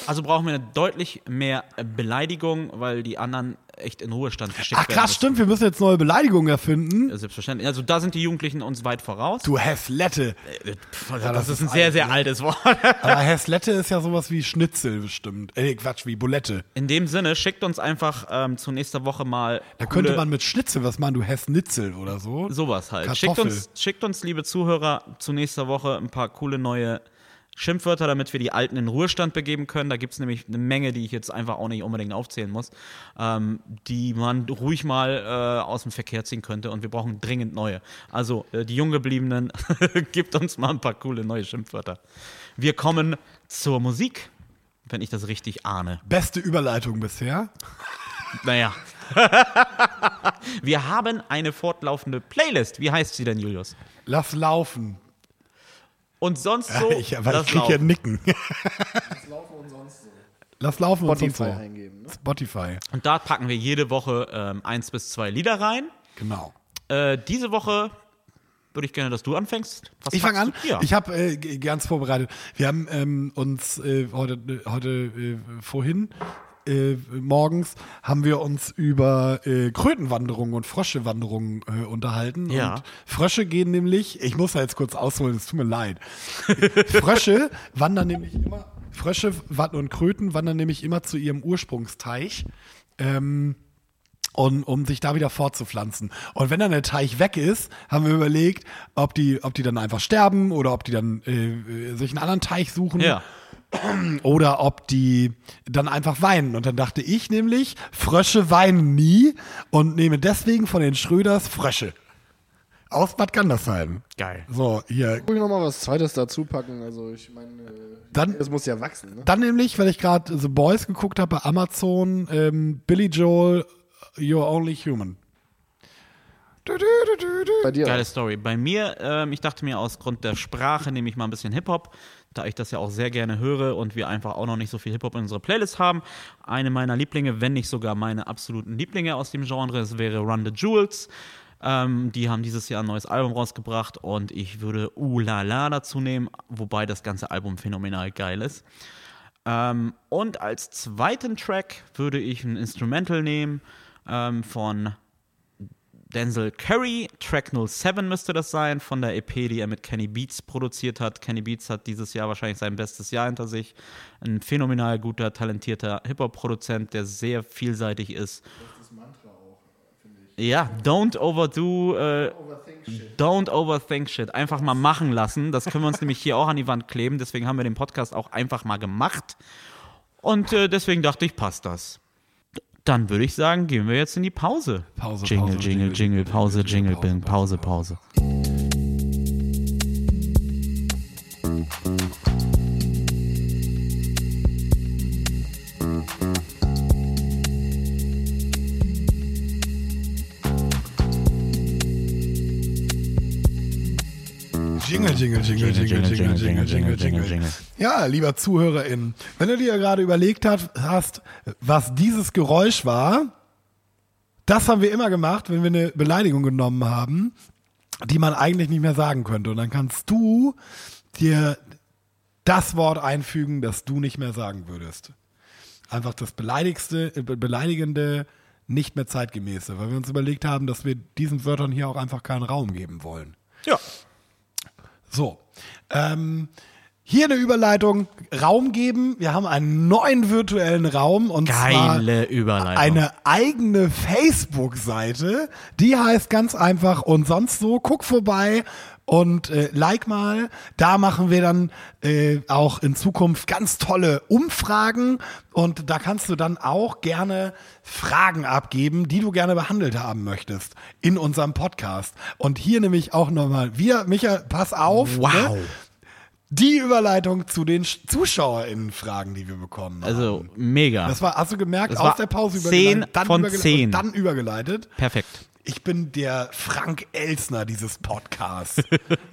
Also brauchen wir eine deutlich mehr äh, Beleidigung, weil die anderen echt in Ruhestand geschickt Ach werden. krass, stimmt, wir müssen jetzt neue Beleidigungen erfinden. müssen. Selbstverständlich. Also da sind die Jugendlichen uns weit voraus. Du Häslette. Äh, pf, Ja, das, das ist ein sehr, sehr ne? altes Wort. Aber Häslette ist ja sowas wie Schnitzel bestimmt. Äh, Quatsch, wie Bulette. In dem Sinne, schickt uns einfach ähm, zu nächster Woche mal Da könnte man mit Schnitzel was machen, du Häsnitzel oder so. sowas halt. Schickt uns, schickt uns, liebe Zuhörer, zu nächster Woche ein paar coole neue Schimpfwörter, damit wir die alten in Ruhestand begeben können. Da gibt es nämlich eine Menge, die ich jetzt einfach auch nicht unbedingt aufzählen muss, ähm, die man ruhig mal äh, aus dem Verkehr ziehen könnte. Und wir brauchen dringend neue. Also äh, die Junggebliebenen, gibt uns mal ein paar coole neue Schimpfwörter. Wir kommen zur Musik, wenn ich das richtig ahne. Beste Überleitung bisher. Naja. wir haben eine fortlaufende Playlist. Wie heißt sie denn, Julius? Lass laufen. Und sonst so. ich aber lass ich krieg ja laufen. Nicken. Das laufen und sonst so. Lass laufen und Spotify so. eingeben. Ne? Spotify. Und da packen wir jede Woche ähm, eins bis zwei Lieder rein. Genau. Äh, diese Woche würde ich gerne, dass du anfängst. Was Ich fange an. Ja. Ich habe äh, ganz vorbereitet. Wir haben ähm, uns äh, heute, heute äh, vorhin äh, morgens haben wir uns über äh, Krötenwanderungen und Fröschewanderungen äh, unterhalten. Ja. Und Frösche gehen nämlich, ich muss da jetzt kurz ausholen, es tut mir leid. Frösche wandern nämlich immer, Frösche und Kröten wandern nämlich immer zu ihrem Ursprungsteich. Ähm, und, um sich da wieder fortzupflanzen. Und wenn dann der Teich weg ist, haben wir überlegt, ob die, ob die dann einfach sterben oder ob die dann äh, äh, sich einen anderen Teich suchen ja. Oder ob die dann einfach weinen. Und dann dachte ich nämlich, Frösche weinen nie und nehme deswegen von den Schröders Frösche. Aus Bad Gandersheim. Geil. So, hier. Guck ich noch mal was Zweites dazu packen. Also ich meine, Dann- es muss ja wachsen. Ne? Dann nämlich, weil ich gerade The Boys geguckt habe bei Amazon, ähm, Billy Joel, You're Only Human. Du, du, du, du, du. Bei dir. Geile Story. Bei mir, ähm, ich dachte mir, aus Grund der Sprache nehme ich mal ein bisschen Hip-Hop, da ich das ja auch sehr gerne höre und wir einfach auch noch nicht so viel Hip-Hop in unserer Playlist haben. Eine meiner Lieblinge, wenn nicht sogar meine absoluten Lieblinge aus dem Genre, es wäre Run the Jewels. Ähm, die haben dieses Jahr ein neues Album rausgebracht und ich würde Uh La La dazu nehmen, wobei das ganze Album phänomenal geil ist. Ähm, und als zweiten Track würde ich ein Instrumental nehmen ähm, von Denzel Curry, Track 07 müsste das sein, von der EP, die er mit Kenny Beats produziert hat. Kenny Beats hat dieses Jahr wahrscheinlich sein bestes Jahr hinter sich. Ein phänomenal guter, talentierter Hip-Hop-Produzent, der sehr vielseitig ist. Ja, don't overdo, äh, don't overthink shit. Einfach mal machen lassen. Das können wir uns nämlich hier auch an die Wand kleben. Deswegen haben wir den Podcast auch einfach mal gemacht. Und äh, deswegen dachte ich, passt das. Dann würde ich sagen, gehen wir jetzt in die Pause. Pause, Jingle, Pause, Jingle, Jingle, Jingle, Pause, Jingle, Pause, Pause, Pause, Pause. Jingle, Jingle, Jingle, Jingle, Jingle, Jingle, Jingle, Jingle. Ja, lieber ZuhörerInnen, wenn du dir gerade überlegt hast, was dieses Geräusch war, das haben wir immer gemacht, wenn wir eine Beleidigung genommen haben, die man eigentlich nicht mehr sagen könnte. Und dann kannst du dir das Wort einfügen, das du nicht mehr sagen würdest. Einfach das Beleidigste, äh, Beleidigende, nicht mehr zeitgemäße, weil wir uns überlegt haben, dass wir diesen Wörtern hier auch einfach keinen Raum geben wollen. Ja. So. Ähm, hier eine Überleitung, Raum geben. Wir haben einen neuen virtuellen Raum und Geile zwar Überleitung. eine eigene Facebook-Seite. Die heißt ganz einfach und sonst so. Guck vorbei und äh, like mal. Da machen wir dann äh, auch in Zukunft ganz tolle Umfragen und da kannst du dann auch gerne Fragen abgeben, die du gerne behandelt haben möchtest in unserem Podcast. Und hier nämlich auch nochmal, wir, Micha, pass auf. Wow. Ne? Die Überleitung zu den Sch- ZuschauerInnen-Fragen, die wir bekommen haben. Also mega. Das war, hast du gemerkt, Das aus der Pause 10 übergeleitet, dann, von übergeleitet 10. und dann übergeleitet. Perfekt. Ich bin der Frank Elsner dieses Podcasts.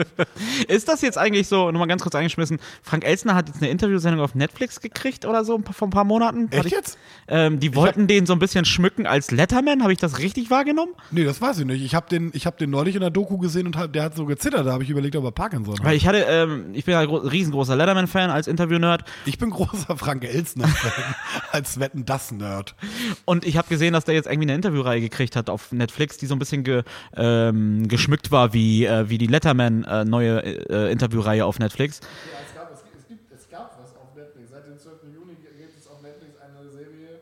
Ist das jetzt eigentlich so, nochmal ganz kurz eingeschmissen, Frank Elsner hat jetzt eine Interviewsendung auf Netflix gekriegt oder so vor ein paar Monaten? Echt ich- jetzt? Ähm, die wollten den so ein bisschen schmücken als Letterman, habe ich das richtig wahrgenommen? nee, das weiß ich nicht. Ich habe den, ich hab den neulich in der Doku gesehen und hab, der hat so gezittert. Da habe ich überlegt, ob er Parkinson hat. Weil ich hatte, ähm, ich bin ja gro- riesengroßer Letterman-Fan als Interview-Nerd Ich bin großer Frank Elsner-Fan als Wetten das Nerd. und ich habe gesehen, dass der jetzt irgendwie eine Interviewreihe gekriegt hat auf Netflix, die so ein bisschen ge, ähm, geschmückt war wie, äh, wie die Letterman äh, neue äh, Interviewreihe auf Netflix. Es gab, es, gibt, es gab was auf Netflix. Seit dem 12. Juni gibt es auf Netflix eine Serie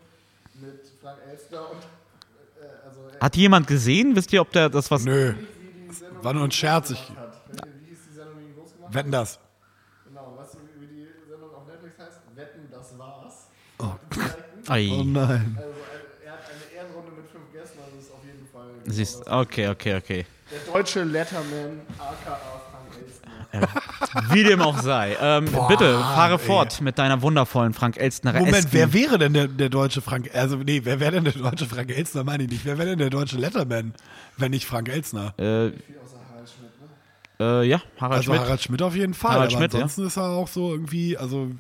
mit Frank Elster und äh, also äh, Hat jemand gesehen? Wisst ihr, ob der das was. Nö, war nur ein Scherz. Ich, hat. Wie hieß die Sendung, die groß gemacht wetten das. Genau, weißt du, wie die Sendung auf Netflix heißt? Wetten, das war's. Ei. Oh nein. Also äh, er hat eine Ehrenrunde mit fünf Gästen, also ist auf jeden Fall genau Siehst, okay, okay, okay. der deutsche Letterman, aka Frank Elstner. Wie dem auch sei. Ähm, bitte, fahre ey. fort mit deiner wundervollen Frank Elstner. Moment, wer wäre denn der, der deutsche Frank, also nee, wer wäre denn der deutsche Frank Elsner, meine ich nicht. Wer wäre denn der deutsche Letterman, wenn nicht Frank Elsner? Äh, ne? äh, ja, Harald also Schmidt. Harald Schmidt auf jeden Fall, Harald aber Schmidt, ja. ansonsten ist er auch so irgendwie, also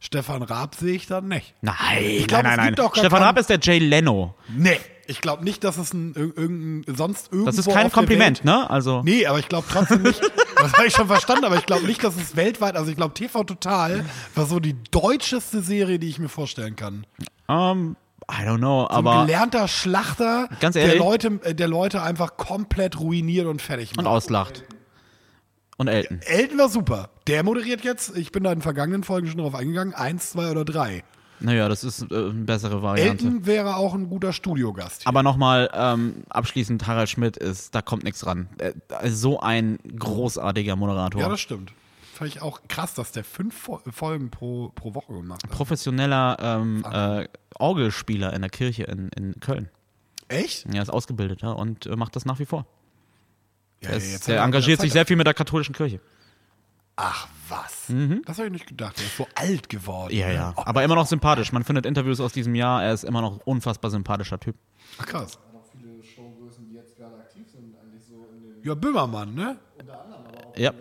Stefan Raab sehe ich dann nicht. Nein, glaub, nein, nein, nein. Stefan Raab ist der Jay Leno. Nee, ich glaube nicht, dass es ein, ir- irgendein, sonst irgendwo Das ist kein der Kompliment, ne? Also. Nee, aber ich glaube trotzdem nicht, das habe ich schon verstanden, aber ich glaube nicht, dass es weltweit, also ich glaube TV Total war so die deutscheste Serie, die ich mir vorstellen kann. Ähm, I don't know, So ein aber. gelernter Schlachter, Ganz der ehrlich? Leute, äh, der Leute einfach komplett ruiniert und fertig Und macht. auslacht. Und Elton. Elton war super. Der moderiert jetzt, ich bin da in den vergangenen Folgen schon drauf eingegangen, eins, zwei oder drei. Naja, das ist äh, eine bessere Variante. Elton wäre auch ein guter Studiogast. Hier. Aber nochmal, ähm, abschließend, Harald Schmidt ist, da kommt nichts ran. Äh, so ein großartiger Moderator. ja, das stimmt. Fand ich auch krass, dass der fünf Fo- Folgen pro, pro Woche gemacht hat. Professioneller ähm, äh, Orgelspieler in der Kirche in, in Köln. Echt? Er ist ausgebildet ja, und äh, macht das nach wie vor. Ja, Er, ja, ist, der er engagiert sich sehr viel mit der katholischen Kirche. Ach was. Mhm. Das habe ich nicht gedacht. Der ist so alt geworden. Ja, ne? ja. Oh, Aber immer noch sympathisch. Man findet Interviews aus diesem Jahr. Er ist immer noch unfassbar sympathischer Typ. ach, krass. Gerade aktiv sind, eigentlich so in den Ja, Böhmermann, ne? Ja.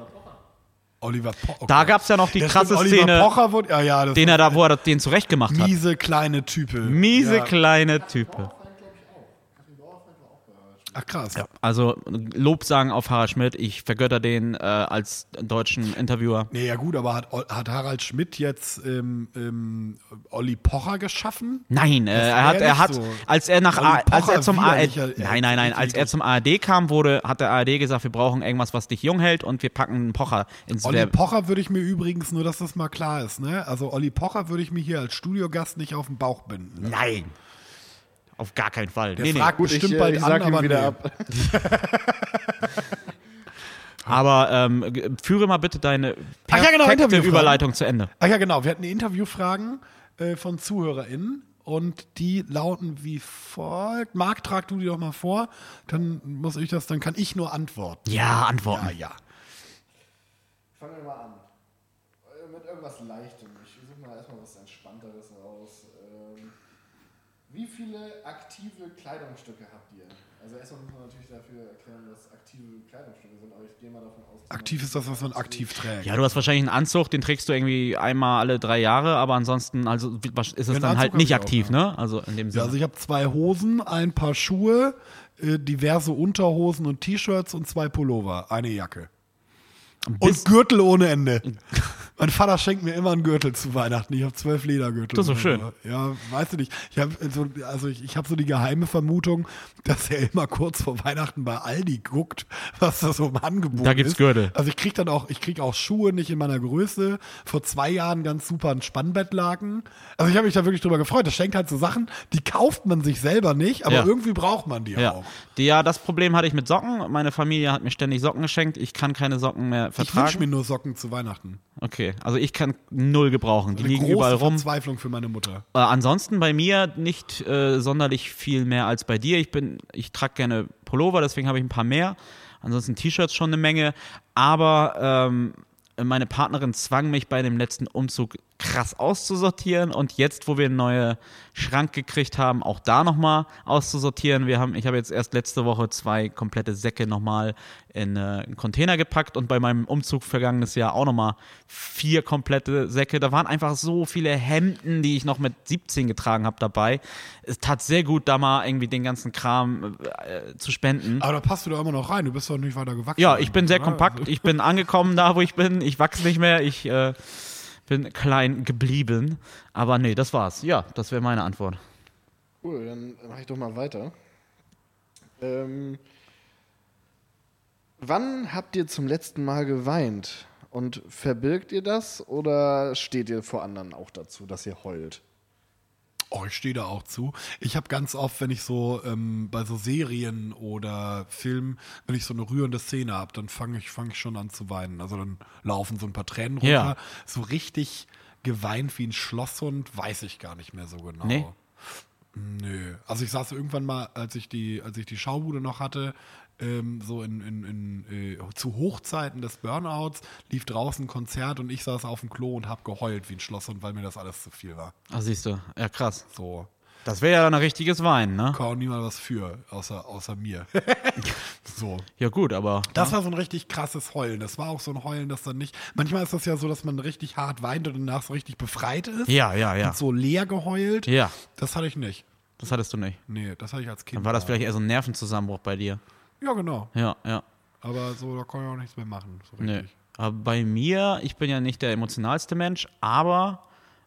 Oliver Pocher. Da gab es ja noch die Der krasse Oliver Szene, Pocher wurde, ja, ja, das den er da, wo er den zurechtgemacht hat. miese kleine Type. Miese ja. kleine Type. Ach krass. Also Lob sagen auf Harald Schmidt. Ich vergötter den äh, als deutschen Interviewer. Nee, ja gut, aber hat, hat Harald Schmidt jetzt ähm, ähm, Olli Pocher geschaffen? Nein, äh, er hat, er hat, so. als er nach, A, als er zum ARD, nein, nein, nein, als er zum ARD kam, wurde, hat der ARD gesagt, wir brauchen irgendwas, was dich jung hält und wir packen einen Pocher ins Olli Werbe. Pocher würde ich mir übrigens, nur dass das mal klar ist, ne? Also Olli Pocher würde ich mir hier als Studiogast nicht auf den Bauch binden. Nein. Auf gar keinen Fall. Der Nee, nee. fragt Gut, ich, bestimmt äh, bald ich an, sag ihm aber wieder nee. ab. Aber ähm, führe mal bitte deine Ach ja, genau, perfekte. Überleitung zu Ende. Ach ja, genau. Wir hatten Interviewfragen äh, von ZuhörerInnen und die lauten wie folgt. Marc, trag du die doch mal vor. Dann muss ich das, dann kann ich nur antworten. Ja, antworten. Ja, ja. Fangen wir mal an. Äh, Mit irgendwas Leichtem. Ich suche mal erstmal was Entspannteres raus. Ähm, wie viele aktive Kleidungsstücke habt ihr? Also erstmal muss man natürlich dafür erklären, was aktive Kleidungsstücke sind, aber ich gehe mal davon aus. Aktiv ist das, was man aktiv trägt. Ja, du hast wahrscheinlich einen Anzug, den trägst du irgendwie einmal alle drei Jahre, aber ansonsten also ist es einen dann Anzug halt nicht ich auch, aktiv, ja. ne? Also in dem Ja, Sinne. also ich habe zwei Hosen, ein paar Schuhe, äh, diverse Unterhosen und T-Shirts und zwei Pullover, eine Jacke. Und Gürtel ohne Ende. Mein Vater schenkt mir immer einen Gürtel zu Weihnachten. Ich habe zwölf Ledergürtel. Das ist doch schön. Ja, weißt du nicht. Ich habe so, also ich, ich habe so die geheime Vermutung, dass er immer kurz vor Weihnachten bei Aldi guckt, was da so im Angebot Da gibt's ist. Gürtel. Also ich krieg dann auch, ich krieg auch Schuhe nicht in meiner Größe. Vor zwei Jahren ganz super ein Spannbettlaken. Also ich habe mich da wirklich drüber gefreut. Das schenkt halt so Sachen, die kauft man sich selber nicht, aber Ja. irgendwie braucht man die Ja. auch. Die, ja, das Problem hatte ich mit Socken. Meine Familie hat mir ständig Socken geschenkt. Ich kann keine Socken mehr Ich wünsche vertragen. mir nur Socken zu Weihnachten. Okay, also ich kann null gebrauchen. Die Eine liegen große überall rum. Verzweiflung für meine Mutter. Äh, ansonsten bei mir nicht äh, sonderlich viel mehr als bei dir. Ich bin, ich trage gerne Pullover, deswegen habe ich ein paar mehr. Ansonsten T-Shirts schon eine Menge. Aber ähm, meine Partnerin zwang mich bei dem letzten Umzug krass auszusortieren und jetzt, wo wir einen neuen Schrank gekriegt haben, auch da nochmal auszusortieren. Wir haben, ich habe jetzt erst letzte Woche zwei komplette Säcke nochmal in äh, einen Container gepackt und bei meinem Umzug vergangenes Jahr auch nochmal vier komplette Säcke. Da waren einfach so viele Hemden, die ich noch mit 17 getragen habe dabei. Es tat sehr gut, da mal irgendwie den ganzen Kram äh, zu spenden. Aber da passt du doch immer noch rein. Du bist doch nicht weiter gewachsen. Ja, ich bin sehr oder? kompakt. Ich bin angekommen da, wo ich bin. Ich wachse nicht mehr. Ich äh, bin klein geblieben. Aber nee, das war's. Ja, das wäre meine Antwort. Cool, dann mache ich doch mal weiter. Ähm, wann habt ihr zum letzten Mal geweint? Und verbirgt ihr das oder steht ihr vor anderen auch dazu, dass ihr heult? Oh, ich stehe da auch zu. Ich habe ganz oft, wenn ich so ähm, bei so Serien oder Filmen, wenn ich so eine rührende Szene habe, dann fange ich, fang ich schon an zu weinen. Also dann laufen so ein paar Tränen runter. Ja. So richtig geweint wie ein Schlosshund, weiß ich gar nicht mehr so genau. Nee? Nö. Also ich saß irgendwann mal, als ich die, als ich die Schaubude noch hatte, ähm, so in, in, in äh, zu Hochzeiten des Burnouts, lief draußen ein Konzert und ich saß auf dem Klo und habe geheult wie ein Schlosshund, weil mir das alles zu viel war. Ah, siehst du. Ja, krass. So. Das wäre ja dann ein richtiges Weinen, ne? kann auch niemand was für, außer, außer mir. so. Ja, gut, aber. Das war so ein richtig krasses Heulen. Das war auch so ein Heulen, das dann nicht. Manchmal ist das ja so, dass man richtig hart weint und danach so richtig befreit ist. Ja, ja, ja. Und so leer geheult. Ja, Das hatte ich nicht. das hattest du nicht. Nee, das hatte ich als Kind. Dann war das vielleicht eher so ein Nervenzusammenbruch bei dir. Ja, genau. Ja, ja. Aber so, da kann ich auch nichts mehr machen. So Nee. Aber bei mir, ich bin ja nicht der emotionalste Mensch, aber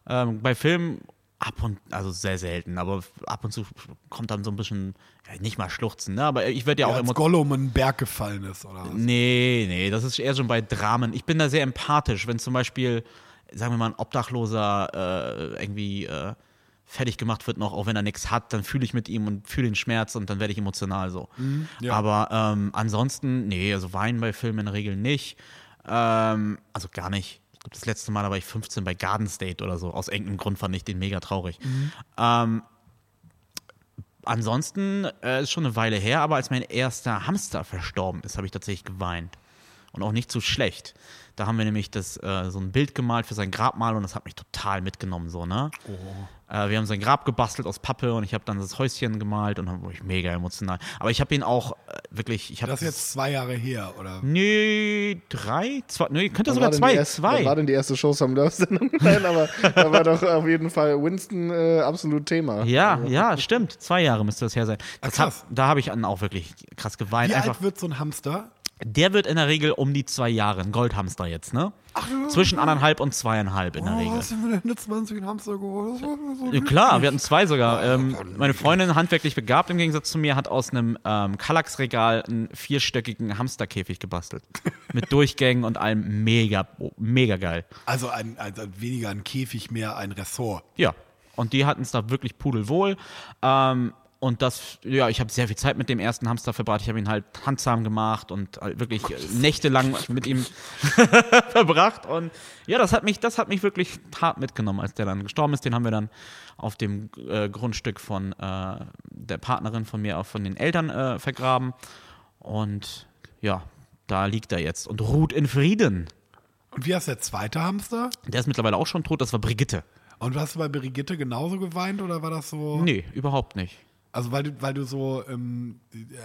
ähm, bei Filmen ab und, also sehr selten, aber ab und zu kommt dann so ein bisschen, ja, nicht mal schluchzen, ne? aber ich werde ja Ja, auch als emotional. Gollum in den Berg gefallen ist, oder was? Nee, nee, das ist eher schon bei Dramen. Ich bin da sehr empathisch, wenn zum Beispiel, sagen wir mal, ein Obdachloser äh, irgendwie äh, fertig gemacht wird noch, auch wenn er nichts hat, dann fühle ich mit ihm und fühle den Schmerz und dann werde ich emotional so. ja. Aber ähm, ansonsten, nee, also weinen bei Filmen in der Regel nicht. Ähm, also gar nicht. Ich glaube, das letzte Mal da war ich 15 bei Garden State oder so. Aus irgendeinem Grund fand ich den mega traurig. Ähm, ansonsten äh, ist schon eine Weile her, aber als mein erster Hamster verstorben ist, habe ich tatsächlich geweint. Und auch nicht so schlecht. Da haben wir nämlich das, äh, so ein Bild gemalt für sein Grabmal und das hat mich total mitgenommen, so, ne? Äh, wir haben sein Grab gebastelt aus Pappe und ich habe dann das Häuschen gemalt und dann war ich mega emotional. Aber ich habe ihn auch äh, wirklich, ich Das ist jetzt zwei Jahre her, oder? Nee, drei? Zwei? Nee, könnte sogar zwei. erste, zwei. wann war denn die erste Show am Love-Sendung? Nein, aber da war doch auf jeden Fall Winston äh, absolut Thema. ja, ja, stimmt. Zwei Jahre müsste das her sein. Das krass. hab, da habe ich dann auch wirklich krass geweint. Wie Einfach, alt wird so ein Hamster? Der wird in der Regel um die zwei Jahre, ein Goldhamster jetzt, ne? Zwischen anderthalb und zweieinhalb in der Oh, Regel. hast du mir denn 20 einen Hamster geholt? So Ja, klar, wir hatten zwei sogar. Ähm, meine Freundin, handwerklich begabt im Gegensatz zu mir, hat aus einem ähm, Kallax-Regal einen vierstöckigen Hamsterkäfig gebastelt. Mit Durchgängen und allem mega, mega geil. Also, ein, also weniger ein Käfig, mehr ein Ressort. Ja, und die hatten es da wirklich pudelwohl. Ähm, und das, ja, ich habe sehr viel Zeit mit dem ersten Hamster verbracht. Ich habe ihn halt handsam gemacht und halt wirklich äh, nächtelang mit ihm verbracht. Und ja, das hat mich, das hat mich wirklich hart mitgenommen, als der dann gestorben ist. Den haben wir dann auf dem äh, Grundstück von äh, der Partnerin von mir, auch von den Eltern äh, vergraben. Und ja, da liegt er jetzt und ruht in Frieden. Und wie heißt der zweite Hamster? Der ist mittlerweile auch schon tot, das war Brigitte. Und hast du bei Brigitte genauso geweint oder war das so? Nee, überhaupt nicht. Also weil du, weil du so ähm,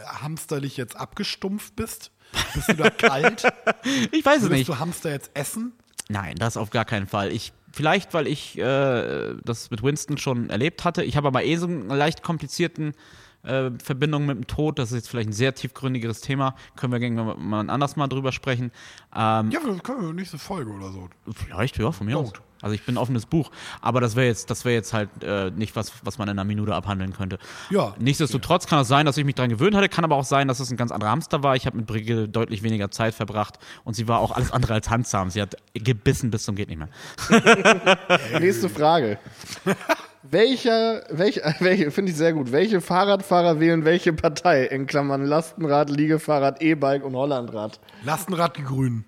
hamsterlich jetzt abgestumpft bist? Bist du da kalt? Ich weiß es nicht. du Hamster jetzt essen? Nein, das auf gar keinen Fall. Ich, vielleicht, weil ich äh, das mit Winston schon erlebt hatte. Ich habe aber eh so einen leicht komplizierten äh, Verbindung mit dem Tod. Das ist jetzt vielleicht ein sehr tiefgründigeres Thema. Können wir gerne mal anders mal drüber sprechen. Ähm, Ja, das können wir nächste Folge oder so. Vielleicht, ja, von mir aus. Also ich bin ein offenes Buch. Aber das wäre jetzt, das wäre jetzt halt äh, nicht was, was man in einer Minute abhandeln könnte. Ja. Nichtsdestotrotz kann es sein, dass ich mich daran gewöhnt hatte, kann aber auch sein, dass es ein ganz anderer Hamster war. Ich habe mit Brigitte deutlich weniger Zeit verbracht und sie war auch alles andere als handsam. Sie hat gebissen bis zum geht nicht mehr. Nächste Frage. Welcher, welche, welche finde ich sehr gut. Welche Fahrradfahrer wählen welche Partei? In Klammern Lastenrad, Liegefahrrad, E-Bike und Hollandrad. Lastenrad die Grünen.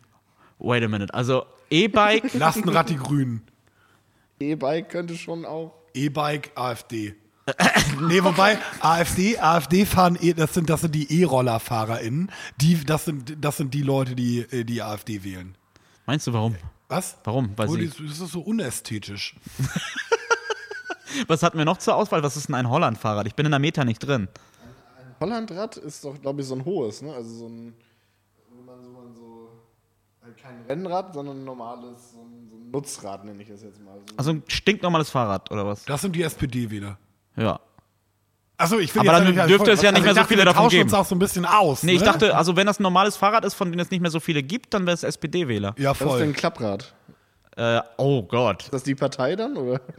Wait a minute. Also E-Bike, Lastenrad die Grünen. E-Bike könnte schon auch. E-Bike, AfD. nee, wobei AfD, AfD fahren, eh- das sind, das sind die E-Roller-FahrerInnen. Die, das sind, das sind die Leute, die äh, die AfD wählen. meinst du warum? Was? Warum? Weil Oh, sie, das ist so unästhetisch. was hatten wir noch zur Auswahl? Was ist denn ein Holland-Fahrrad? Ich bin in der Meta nicht drin. Hollandrad ist doch, glaube ich, so ein hohes, ne? Also so ein, wo man so, man so halt kein Rennrad, sondern ein normales, so ein, so ein Nutzrad, nenne ich das jetzt mal. So Also ein stinknormales Fahrrad oder was? Das sind die SPD-Wähler. Ja. Achso, ich will Aber dann dürfte es ja nicht also mehr ich so dachte, viele davon geben. uns auch so ein bisschen aus. Nee, ich ne? dachte, also wenn das ein normales Fahrrad ist, von dem es nicht mehr so viele gibt, dann wäre es SPD-Wähler. Ja, Was ist denn voll. ein Klapprad? Äh, oh Gott. Ist das die Partei dann? Oder?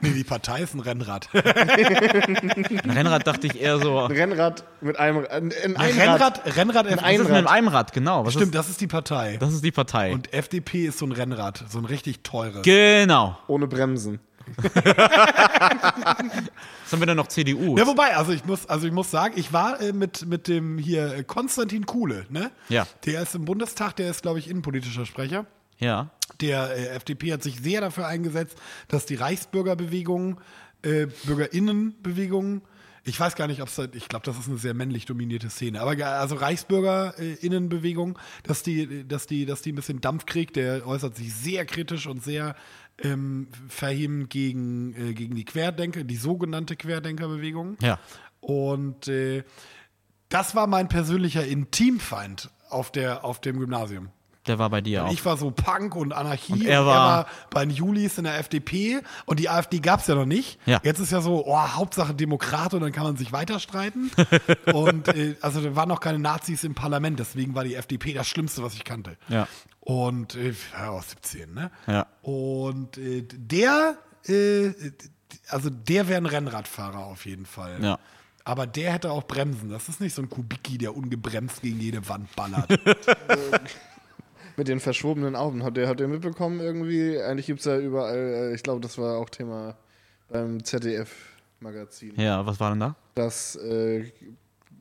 Nee, die Partei ist ein Rennrad. Ein Rennrad dachte ich eher so. Ein Rennrad mit einem. Ein, ein Einrad. Rennrad, Rennrad Ein. Was ist mit Einrad. einem Einrad, genau. Was Stimmt, Ist, das ist die Partei. das ist die Partei. Und FDP ist so ein Rennrad, so ein richtig teures. genau. Ohne Bremsen. Was haben wir denn noch CDU? Ja, wobei, also ich muss, also ich muss sagen, ich war äh, mit, mit dem hier äh, Konstantin Kuhle, ne? Ja. Der ist im Bundestag, der ist, glaube ich, innenpolitischer Sprecher. Ja. Der äh, FDP hat sich sehr dafür eingesetzt, dass die Reichsbürgerbewegung, äh, Bürgerinnenbewegung, ich weiß gar nicht, ob es, ich glaube, das ist eine sehr männlich dominierte Szene, aber also Reichsbürgerinnenbewegung, dass die, dass die, dass die ein bisschen Dampf kriegt, der äußert sich sehr kritisch und sehr ähm, verhebend gegen, äh, gegen die Querdenker, die sogenannte Querdenkerbewegung. Ja. Und äh, das war mein persönlicher Intimfeind auf, der, auf dem Gymnasium. Der war bei dir auch. Ich war so Punk und Anarchie Und er war- bei den Julis in der FDP und die AfD gab es ja noch nicht. Ja. Jetzt ist ja so, oh, Hauptsache Demokrat und dann kann man sich weiter streiten. und äh, also da waren noch keine Nazis im Parlament, deswegen war die FDP das Schlimmste, was ich kannte. Ja. Und äh, ja, aus 17, ne? Ja. Und äh, der, äh, also der wäre ein Rennradfahrer auf jeden Fall. Ja. Aber der hätte auch Bremsen. Das ist nicht so ein Kubicki, der ungebremst gegen jede Wand ballert. Mit den verschwobenen Augen. Habt ihr, habt ihr mitbekommen irgendwie? Eigentlich gibt es ja überall, äh, ich glaube, das war auch Thema beim ZDF-Magazin, Ja, was war denn da? dass äh,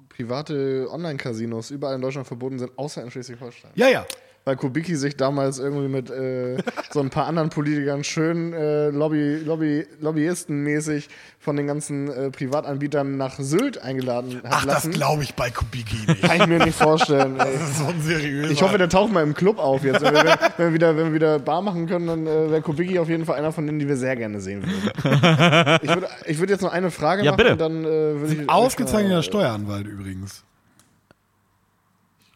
private Online-Casinos überall in Deutschland verboten sind, außer in Schleswig-Holstein. ja, ja. Weil Kubicki sich damals irgendwie mit äh, so ein paar anderen Politikern schön äh, Lobby, Lobby, Lobbyistenmäßig von den ganzen äh, Privatanbietern nach Sylt eingeladen hat Ach, das lassen. glaube ich bei Kubicki nicht. Kann ich mir nicht vorstellen. Ey. Das ist so ein seriöser. Ich hoffe, der taucht mal im Club auf jetzt. Wenn wir, wenn wir, wieder, wenn wir wieder Bar machen können, dann äh, wäre Kubicki auf jeden Fall einer von denen, die wir sehr gerne sehen würden. Ich würde ich würd jetzt noch eine Frage Ja, machen bitte. und dann äh, würde ich. Ausgezeichneter äh, Steueranwalt übrigens.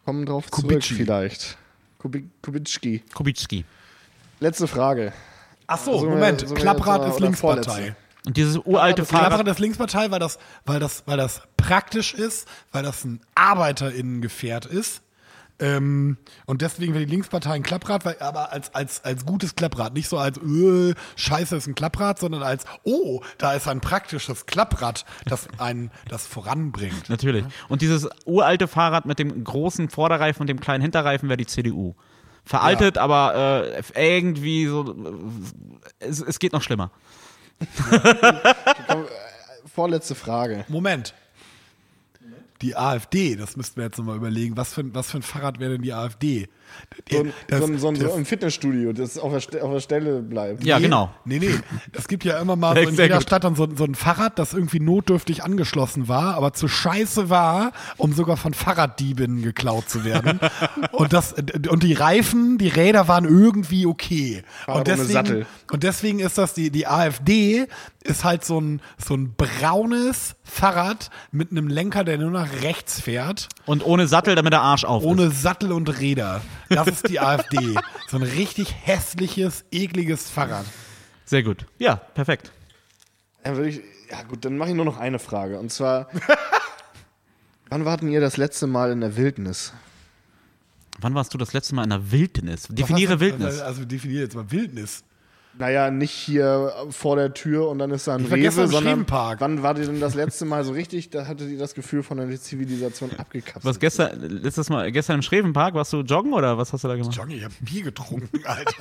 Kommen drauf Kubicki. zurück vielleicht. Kubi- Kubitschki. Kubitschki. Letzte Frage. Ach so, Also, Moment. so- Klapprad ist Linkspartei. Und dieses uralte Fahrrad. Klapprad ist Linkspartei, weil das, weil das, weil das praktisch ist, weil das ein ArbeiterInnengefährt ist. Ähm, und deswegen wäre die Linkspartei ein Klapprad, weil, aber als, als, als gutes Klapprad. Nicht so als, äh, scheiße ist ein Klapprad, sondern als, oh, da ist ein praktisches Klapprad, das einen, das voranbringt. Natürlich. Und dieses uralte Fahrrad mit dem großen Vorderreifen und dem kleinen Hinterreifen wäre die CDU. Veraltet, aber äh, irgendwie so. Äh, es, es geht noch schlimmer. Komm, äh, vorletzte Frage. Moment. Die AfD, das müssten wir jetzt nochmal überlegen. Was für, was für ein Fahrrad wäre denn die AfD? So ein, Das- so ein, so ein, das- so ein Fitnessstudio, das auf der, auf der Stelle bleibt. Ja, Nee, genau. Nee, nee. Es gibt ja immer mal so in jeder gut. Stadt dann so, so ein Fahrrad, das irgendwie notdürftig angeschlossen war, aber zu scheiße war, um sogar von Fahrraddieben geklaut zu werden. und, das, und die Reifen, die Räder waren irgendwie okay. Fahrrad Und ohne deswegen, Sattel. und deswegen ist das die, die AfD ist halt so ein, so ein braunes Fahrrad mit einem Lenker, der nur nach rechts fährt. Und ohne Sattel, damit der Arsch auf ist. Ohne Sattel und Räder. Das ist die AfD. So ein richtig hässliches, ekliges Fahrrad. Sehr gut. Ja, perfekt. Dann würde ich, ja gut, dann mache ich nur noch eine Frage. Und zwar, wann warten ihr das letzte Mal in der Wildnis? Wann warst du das letzte Mal in der Wildnis? Was Definiere du- Wildnis. Also definiere jetzt mal Wildnis. Naja, nicht hier vor der Tür und dann ist da ein Rewe, im sondern wann war ihr denn das letzte Mal so richtig, da hattet ihr das Gefühl von der Zivilisation abgekapselt? Was gestern, letztes Mal, gestern im Schrevenpark, warst du joggen oder was hast du da gemacht? Johnny, ich habe Bier getrunken, Alter.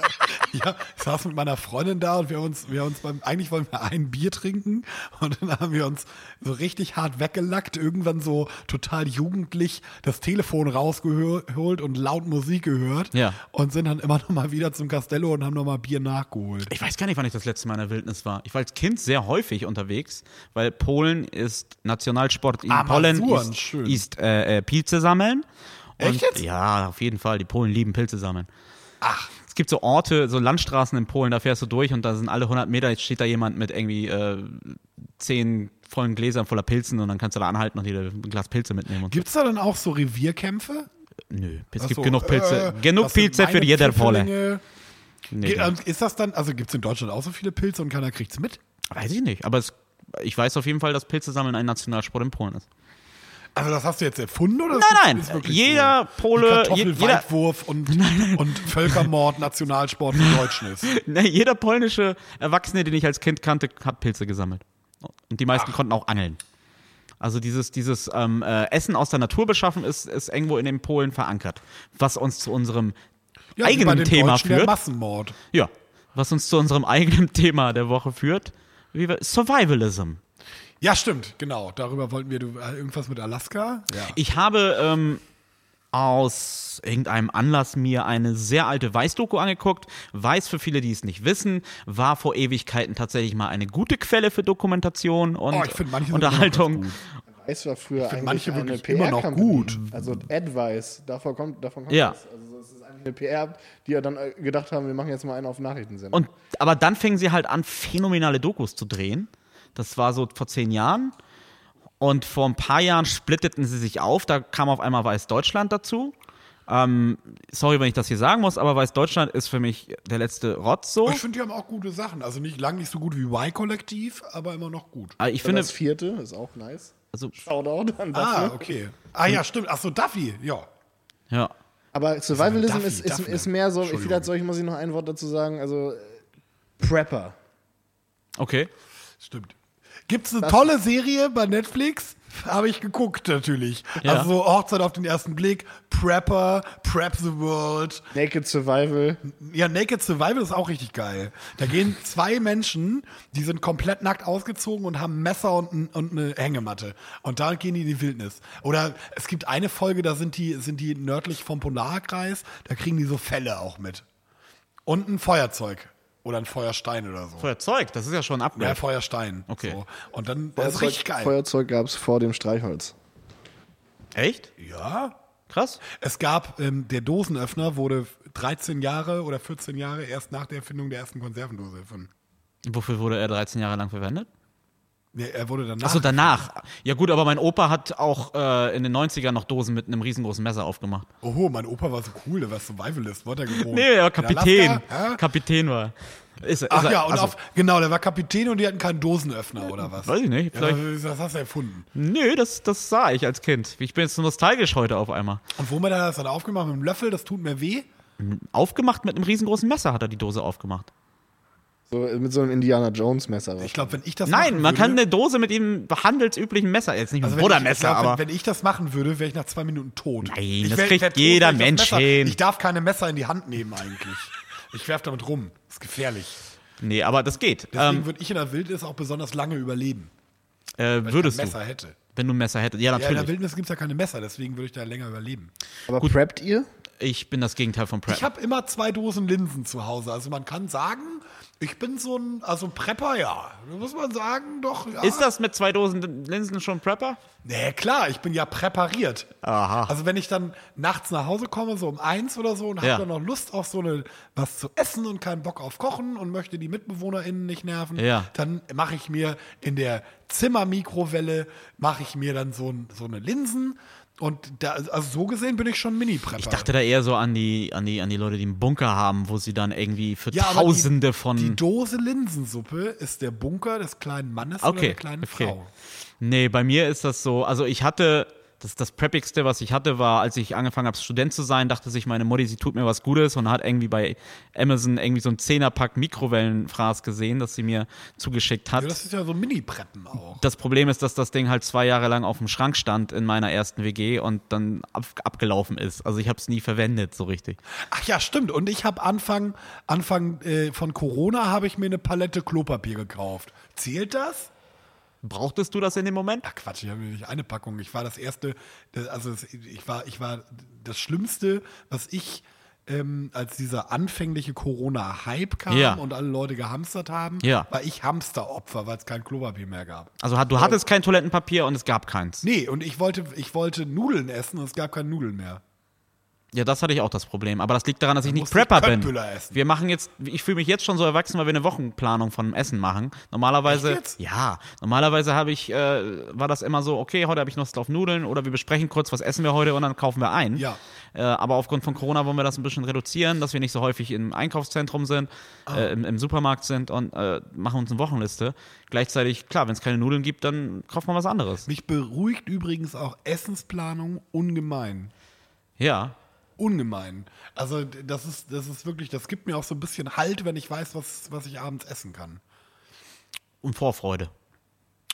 ja, ich saß mit meiner Freundin da und wir haben uns, wir haben uns beim, eigentlich wollten wir ein Bier trinken und dann haben wir uns so richtig hart weggelackt, irgendwann so total jugendlich das Telefon rausgeholt und laut Musik gehört Ja. und sind dann immer noch mal wieder zum Castello und haben noch mal Bier nachgeholt. Ich weiß gar nicht, wann ich das letzte Mal in der Wildnis war. Ich war als Kind sehr häufig unterwegs, weil Polen ist Nationalsport in Polen ist, schön. ist äh, Pilze sammeln. Und, Echt jetzt? Ja, auf jeden Fall. Die Polen lieben Pilze sammeln. Ach. Es gibt so Orte, so Landstraßen in Polen, da fährst du durch und da sind alle 100 Meter, jetzt steht da jemand mit irgendwie äh, zehn vollen Gläsern voller Pilzen und dann kannst du da anhalten und dir ein Glas Pilze mitnehmen. So. Gibt's da dann auch so Revierkämpfe? Nö, es Ach gibt genug Pilze. äh, genug Pilze für jeder Pole. Nee, Ge- ähm, Ist das dann, also gibt's in Deutschland auch so viele Pilze und keiner kriegt's mit? weiß ich nicht, aber es, ich weiß auf jeden Fall, dass Pilze sammeln ein Nationalsport in Polen ist. Also das hast du jetzt erfunden oder? Nein, nein. Jeder so? Pole- Wie je- Kartoffelweitwurf und, und Völkermord Nationalsport für Deutschen ist. Ne, jeder polnische Erwachsene, den ich als Kind kannte, hat Pilze gesammelt. Und die meisten konnten auch angeln. Also dieses, dieses ähm, äh, Essen aus der Natur beschaffen ist, ist irgendwo in den Polen verankert. Was uns zu unserem Ja, eigenen den Thema Deutschen führt. Massenmord. Ja, was uns zu unserem eigenen Thema der Woche führt. Wie wir, Survivalism. Ja, stimmt, genau. Darüber wollten wir du, äh, irgendwas mit Alaska. Ja. Ich habe ähm, aus irgendeinem Anlass mir eine sehr alte Weiß-Doku angeguckt. Weiß für viele, die es nicht wissen, war vor Ewigkeiten tatsächlich mal eine gute Quelle für Dokumentation und Oh, ich find Unterhaltung. Weiß war früher eigentlich manche eine wirklich immer noch gut. Also Advice, davon kommt, davon kommt Ja. das. Also eine PR, die ja dann äh, gedacht haben, wir machen jetzt mal einen auf Nachrichtensender. Und, aber dann fingen sie halt an, phänomenale Dokus zu drehen. Das war so vor zehn Jahren. Und vor ein paar Jahren splitteten sie sich auf. Da kam auf einmal Weiß Deutschland dazu. Ähm, sorry, wenn ich das hier sagen muss, aber Weiß Deutschland ist für mich der letzte Rotz so. Ich finde, die haben auch gute Sachen. Also nicht lang nicht so gut wie Y-Kollektiv, aber immer noch gut. Aber ich finde, das vierte ist auch nice. also, Shoutout an das. Ah, okay. Ah ja, stimmt. Ach so, Duffy, ja. ja. Aber Survivalism Duffy, ist, ist, Duffy. ist mehr so, vielleicht soll ich, muss ich noch ein Wort dazu sagen, also äh, Prepper. Okay. Stimmt. Gibt es eine tolle Serie bei Netflix? Habe ich geguckt, natürlich. Ja. Also so Hochzeit auf den ersten Blick, Prepper, Prep the World. Naked Survival. Ja, Naked Survival ist auch richtig geil. Da gehen zwei Menschen, die sind komplett nackt ausgezogen und haben ein Messer und, und eine Hängematte. Und da gehen die in die Wildnis. Oder es gibt eine Folge, da sind die, sind die nördlich vom Polarkreis, da kriegen die so Fälle auch mit. Und ein Feuerzeug. Oder ein Feuerstein oder so. Feuerzeug, das ist ja schon ein Ja, Upgrade. Feuerstein. Okay. So. Und dann, das ist richtig geil. Feuerzeug gab es vor dem Streichholz. Echt? Ja. Krass. Es gab, ähm, der Dosenöffner wurde 13 Jahre oder 14 Jahre erst nach der Erfindung der ersten Konservendose erfunden. Wofür wurde er 13 Jahre lang verwendet? Nee, er wurde danach. Achso, danach. Ja gut, aber mein Opa hat auch äh, in den 90ern noch Dosen mit einem riesengroßen Messer aufgemacht. Oho, mein Opa war so cool, der war Survivalist, hat er gewohnt? Nee, er war Kapitän. Alaska? Kapitän war. Ist, Ach ist er- ja, und also, auf, genau, der war Kapitän und die hatten keinen Dosenöffner oder was? Weiß ich nicht, Ja, das, das hast du erfunden. Nö, das, das sah ich als Kind. Ich bin jetzt so nostalgisch heute auf einmal. Und womit hat er das dann aufgemacht? Mit dem Löffel, das tut mir weh? Aufgemacht mit einem riesengroßen Messer hat er die Dose aufgemacht. So, mit so einem Indiana Jones Messer. Ich glaube, wenn ich das Nein, machen man kann würde, eine Dose mit dem handelsüblichen Messer, jetzt nicht also mit wenn ich, ich Buttermesser, glaub, aber. wenn, wenn ich das machen würde, wäre ich nach zwei Minuten tot. Nein, ich das wär- kriegt wär tot, jeder Mensch Messer, hin. Ich darf keine Messer in die Hand nehmen eigentlich. Ich werfe damit rum. Das ist gefährlich. nee, aber das geht. Deswegen Ähm, würde ich in der Wildnis auch besonders lange überleben. Äh, Weil ich würdest kein du, Messer hätte. wenn du ein Messer hättest. Ja, Ja, in der natürlich. Wildnis gibt es ja keine Messer, deswegen würde ich da länger überleben. Aber preppt ihr? ich bin das Gegenteil von Prep. Ich habe immer zwei Dosen Linsen zu Hause. Also man kann sagen, ich bin so ein, also Prepper, ja. Muss man sagen, doch, ja. Ist das mit zwei Dosen Linsen schon Prepper? Nee, klar, ich bin ja präpariert. Aha. Also wenn ich dann nachts nach Hause komme, so um eins oder so, und habe Ja. dann noch Lust auf so eine was zu essen und keinen Bock auf Kochen und möchte die MitbewohnerInnen nicht nerven, Ja. dann mache ich mir in der Zimmermikrowelle, mache ich mir dann so, ein- so eine Linsen und da, also so gesehen bin ich schon Mini-Prepper. Ich dachte da eher so an die, an die, an die Leute, die einen Bunker haben, wo sie dann irgendwie für Ja, Tausende die, von. Die Dose Linsensuppe ist der Bunker des kleinen Mannes oder Okay, der kleinen okay. Frau. Nee, bei mir ist das so, also ich hatte, das, das Preppigste, was ich hatte, war, als ich angefangen habe, Student zu sein, dachte sich meine Mutti, sie tut mir was Gutes und hat irgendwie bei Amazon irgendwie so ein Zehnerpack Mikrowellenfraß gesehen, das sie mir zugeschickt hat. Ja, das ist ja so Mini-Preppen auch. Das Problem ist, dass das Ding halt zwei Jahre lang auf dem Schrank stand in meiner ersten WG und dann ab, abgelaufen ist. Also ich habe es nie verwendet so richtig. Ach ja, stimmt. Und ich habe Anfang, Anfang äh, von Corona habe ich mir eine Palette Klopapier gekauft. Zählt das? Brauchtest du das in dem Moment? Ach Quatsch, ich habe nicht eine Packung. Ich war das erste, also ich war, ich war das Schlimmste, was ich ähm, als dieser anfängliche Corona-Hype kam Ja. und alle Leute gehamstert haben, Ja. war ich Hamsteropfer, weil es kein Klopapier mehr gab. Also du hattest kein Toilettenpapier und es gab keins. Nee, und ich wollte, ich wollte Nudeln essen und es gab keine Nudeln mehr. Ja, das hatte ich auch das Problem. Aber das liegt daran, dass ich nicht Prepper bin. Essen. Wir machen jetzt, ich fühle mich jetzt schon so erwachsen, weil wir eine Wochenplanung von Essen machen. Normalerweise, ja, normalerweise habe ich, äh, war das immer so, okay, heute habe ich Lust auf Nudeln oder wir besprechen kurz, was essen wir heute und dann kaufen wir ein. Ja. Äh, aber aufgrund von Corona wollen wir das ein bisschen reduzieren, dass wir nicht so häufig im Einkaufszentrum sind, Ah. äh, im, im Supermarkt sind und äh, machen uns eine Wochenliste. Gleichzeitig, klar, wenn es keine Nudeln gibt, dann kauft man was anderes. Mich beruhigt übrigens auch Essensplanung ungemein. Ja. Ungemein. Also das ist, das ist wirklich, das gibt mir auch so ein bisschen Halt, wenn ich weiß, was, was ich abends essen kann. Und Vorfreude.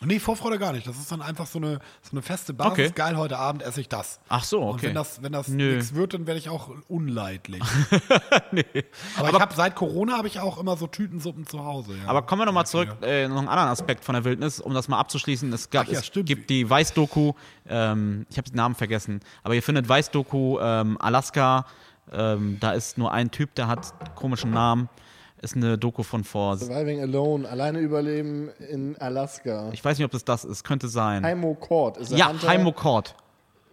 Nee, Vorfreude gar nicht. Das ist dann einfach so eine, so eine feste Basis. Okay. Geil, heute Abend esse ich das. Ach so, Und okay. wenn das, wenn das nichts wird, dann werde ich auch unleidlich. Aber, ich habe seit Corona habe ich auch immer so Tütensuppen zu Hause. Ja. Aber kommen wir nochmal zurück, äh, noch einen anderen Aspekt von der Wildnis, um das mal abzuschließen. Es, gab, Ach ja, es gibt die Weißdoku, ähm, ich habe den Namen vergessen, aber ihr findet Weißdoku ähm, Alaska, ähm, da ist nur ein Typ, der hat einen komischen Namen, ist eine Doku von vor, Surviving Alone, alleine überleben in Alaska. ich weiß nicht, ob das das ist, könnte sein. Heimo Court is a ja, hunter, Heimo Court.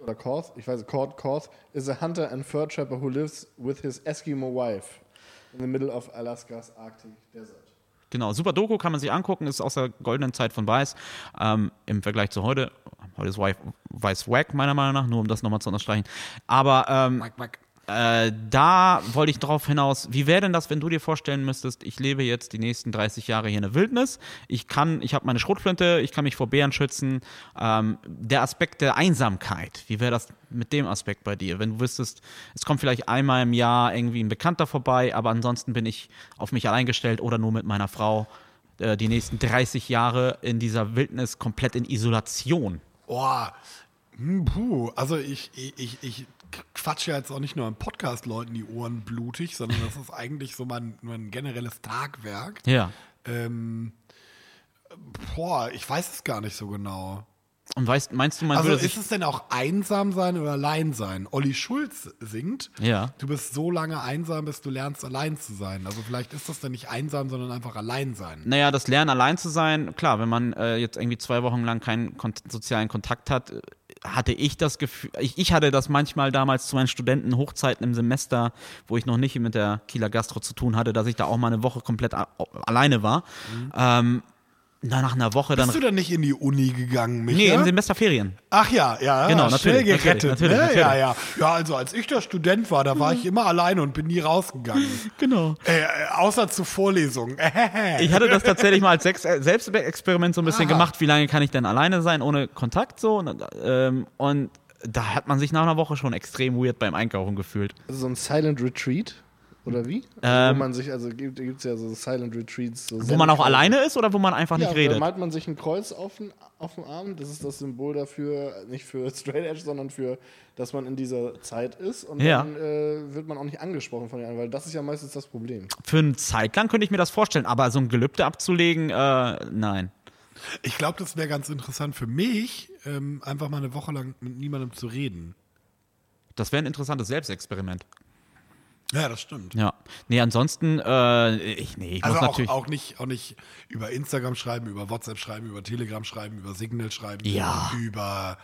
oder Court, ich weiß, Court, Court is a hunter and fur trapper who lives with his Eskimo wife in the middle of Alaskas Arctic Desert. Genau, super Doku, kann man sich angucken, ist aus der goldenen Zeit von Weiß. Ähm, Im Vergleich zu heute, heute ist Weiß, Weiß wack, meiner Meinung nach, nur um das nochmal zu unterstreichen. Aber ähm, Mack, mack. Äh, da wollte ich drauf hinaus, wie wäre denn das, wenn du dir vorstellen müsstest, ich lebe jetzt die nächsten 30 Jahre hier in der Wildnis, ich kann, ich habe meine Schrotflinte, ich kann mich vor Bären schützen. Ähm, der Aspekt der Einsamkeit, wie wäre das mit dem Aspekt bei dir? Wenn du wüsstest, es kommt vielleicht einmal im Jahr irgendwie ein Bekannter vorbei, aber ansonsten bin ich auf mich allein gestellt oder nur mit meiner Frau äh, die nächsten 30 Jahre in dieser Wildnis komplett in Isolation. Boah. Hm, puh. Also ich, ich, ich quatsche jetzt auch nicht nur im Podcast Leuten die Ohren blutig, sondern das ist eigentlich so mein, mein generelles Tagwerk. Ja. Ähm, boah, ich weiß es gar nicht so genau. Und weißt, meinst du, man Also würde ist es denn auch einsam sein oder allein sein? Olli Schulz singt, Ja. du bist so lange einsam, bis du lernst allein zu sein. Also vielleicht ist das dann nicht einsam, sondern einfach allein sein. Naja, das Lernen allein zu sein, klar, wenn man äh, jetzt irgendwie zwei Wochen lang keinen kont sozialen Kontakt hat, hatte ich das Gefühl, ich, ich hatte das manchmal damals zu meinen Studentenhochzeiten im Semester, wo ich noch nicht mit der Kieler Gastro zu tun hatte, dass ich da auch mal eine Woche komplett alleine war. Ähm, na, nach einer Woche dann. Bist du denn nicht in die Uni gegangen, Micha? Nee, in Semesterferien. Ach ja, ja, Genau, ja, schnell natürlich, gerettet. natürlich, ne? natürlich, Ja, natürlich. ja. Ja, also als ich der Student war, da war ich immer alleine und bin nie rausgegangen. Genau. äh, äh, außer zu Vorlesungen. Ich hatte das tatsächlich mal als äh, Selbstexperiment so ein bisschen Aha. gemacht, wie lange kann ich denn alleine sein, ohne Kontakt so. Und, ähm, und da hat man sich nach einer Woche schon extrem weird beim Einkaufen gefühlt. Also so ein Silent Retreat? Oder wie? Ähm, wo man sich, also gibt es ja so Silent Retreats. So Wo man auch alleine ist oder wo man einfach ja, nicht da redet? malt man sich ein Kreuz auf den, auf den Arm. Das ist das Symbol dafür, nicht für Straight Edge, sondern für, dass man in dieser Zeit ist. Und Ja. dann äh, wird man auch nicht angesprochen von den anderen, weil das ist ja meistens das Problem. Für eine Zeit lang könnte ich mir das vorstellen, aber so ein Gelübde abzulegen, äh, nein. Ich glaube, das wäre ganz interessant für mich, ähm, einfach mal eine Woche lang mit niemandem zu reden. Das wäre ein interessantes Selbstexperiment. Ja, das stimmt. Ja. Nee, ansonsten, äh, ich, nee, ich Also muss auch, natürlich. auch, nicht, auch nicht über Instagram schreiben, über WhatsApp schreiben, über Telegram schreiben, über Signal schreiben, Ja. über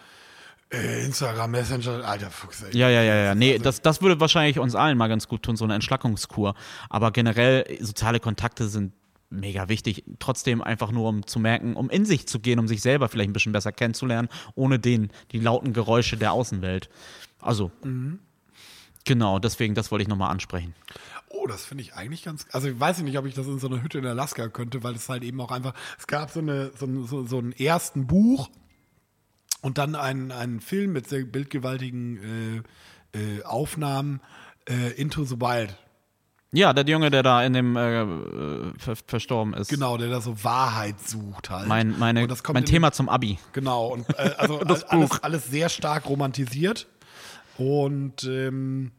äh, Instagram Messenger. Alter Fuchs, ey. Ja, ja, ja, ja. Nee, Also- das, das würde wahrscheinlich uns allen mal ganz gut tun, so eine Entschlackungskur. Aber generell, soziale Kontakte sind mega wichtig. Trotzdem einfach nur, um zu merken, um in sich zu gehen, um sich selber vielleicht ein bisschen besser kennenzulernen, ohne den, die lauten Geräusche der Außenwelt. Also, genau, deswegen, das wollte ich nochmal ansprechen. Oh, das finde ich eigentlich ganz. Also ich weiß nicht, ob ich das in so einer Hütte in Alaska könnte, weil es halt eben auch einfach. Es gab so, eine, so, ein- so, so einen ersten Buch und dann einen, einen Film mit sehr bildgewaltigen äh, äh, Aufnahmen äh, Into the Wild. Ja, der Junge, der da in dem äh, ver verstorben ist. Genau, der da so Wahrheit sucht halt. Mein, meine, mein in- Thema zum Abi. Genau, und äh, also Das alles, alles sehr stark romantisiert. Und ähm,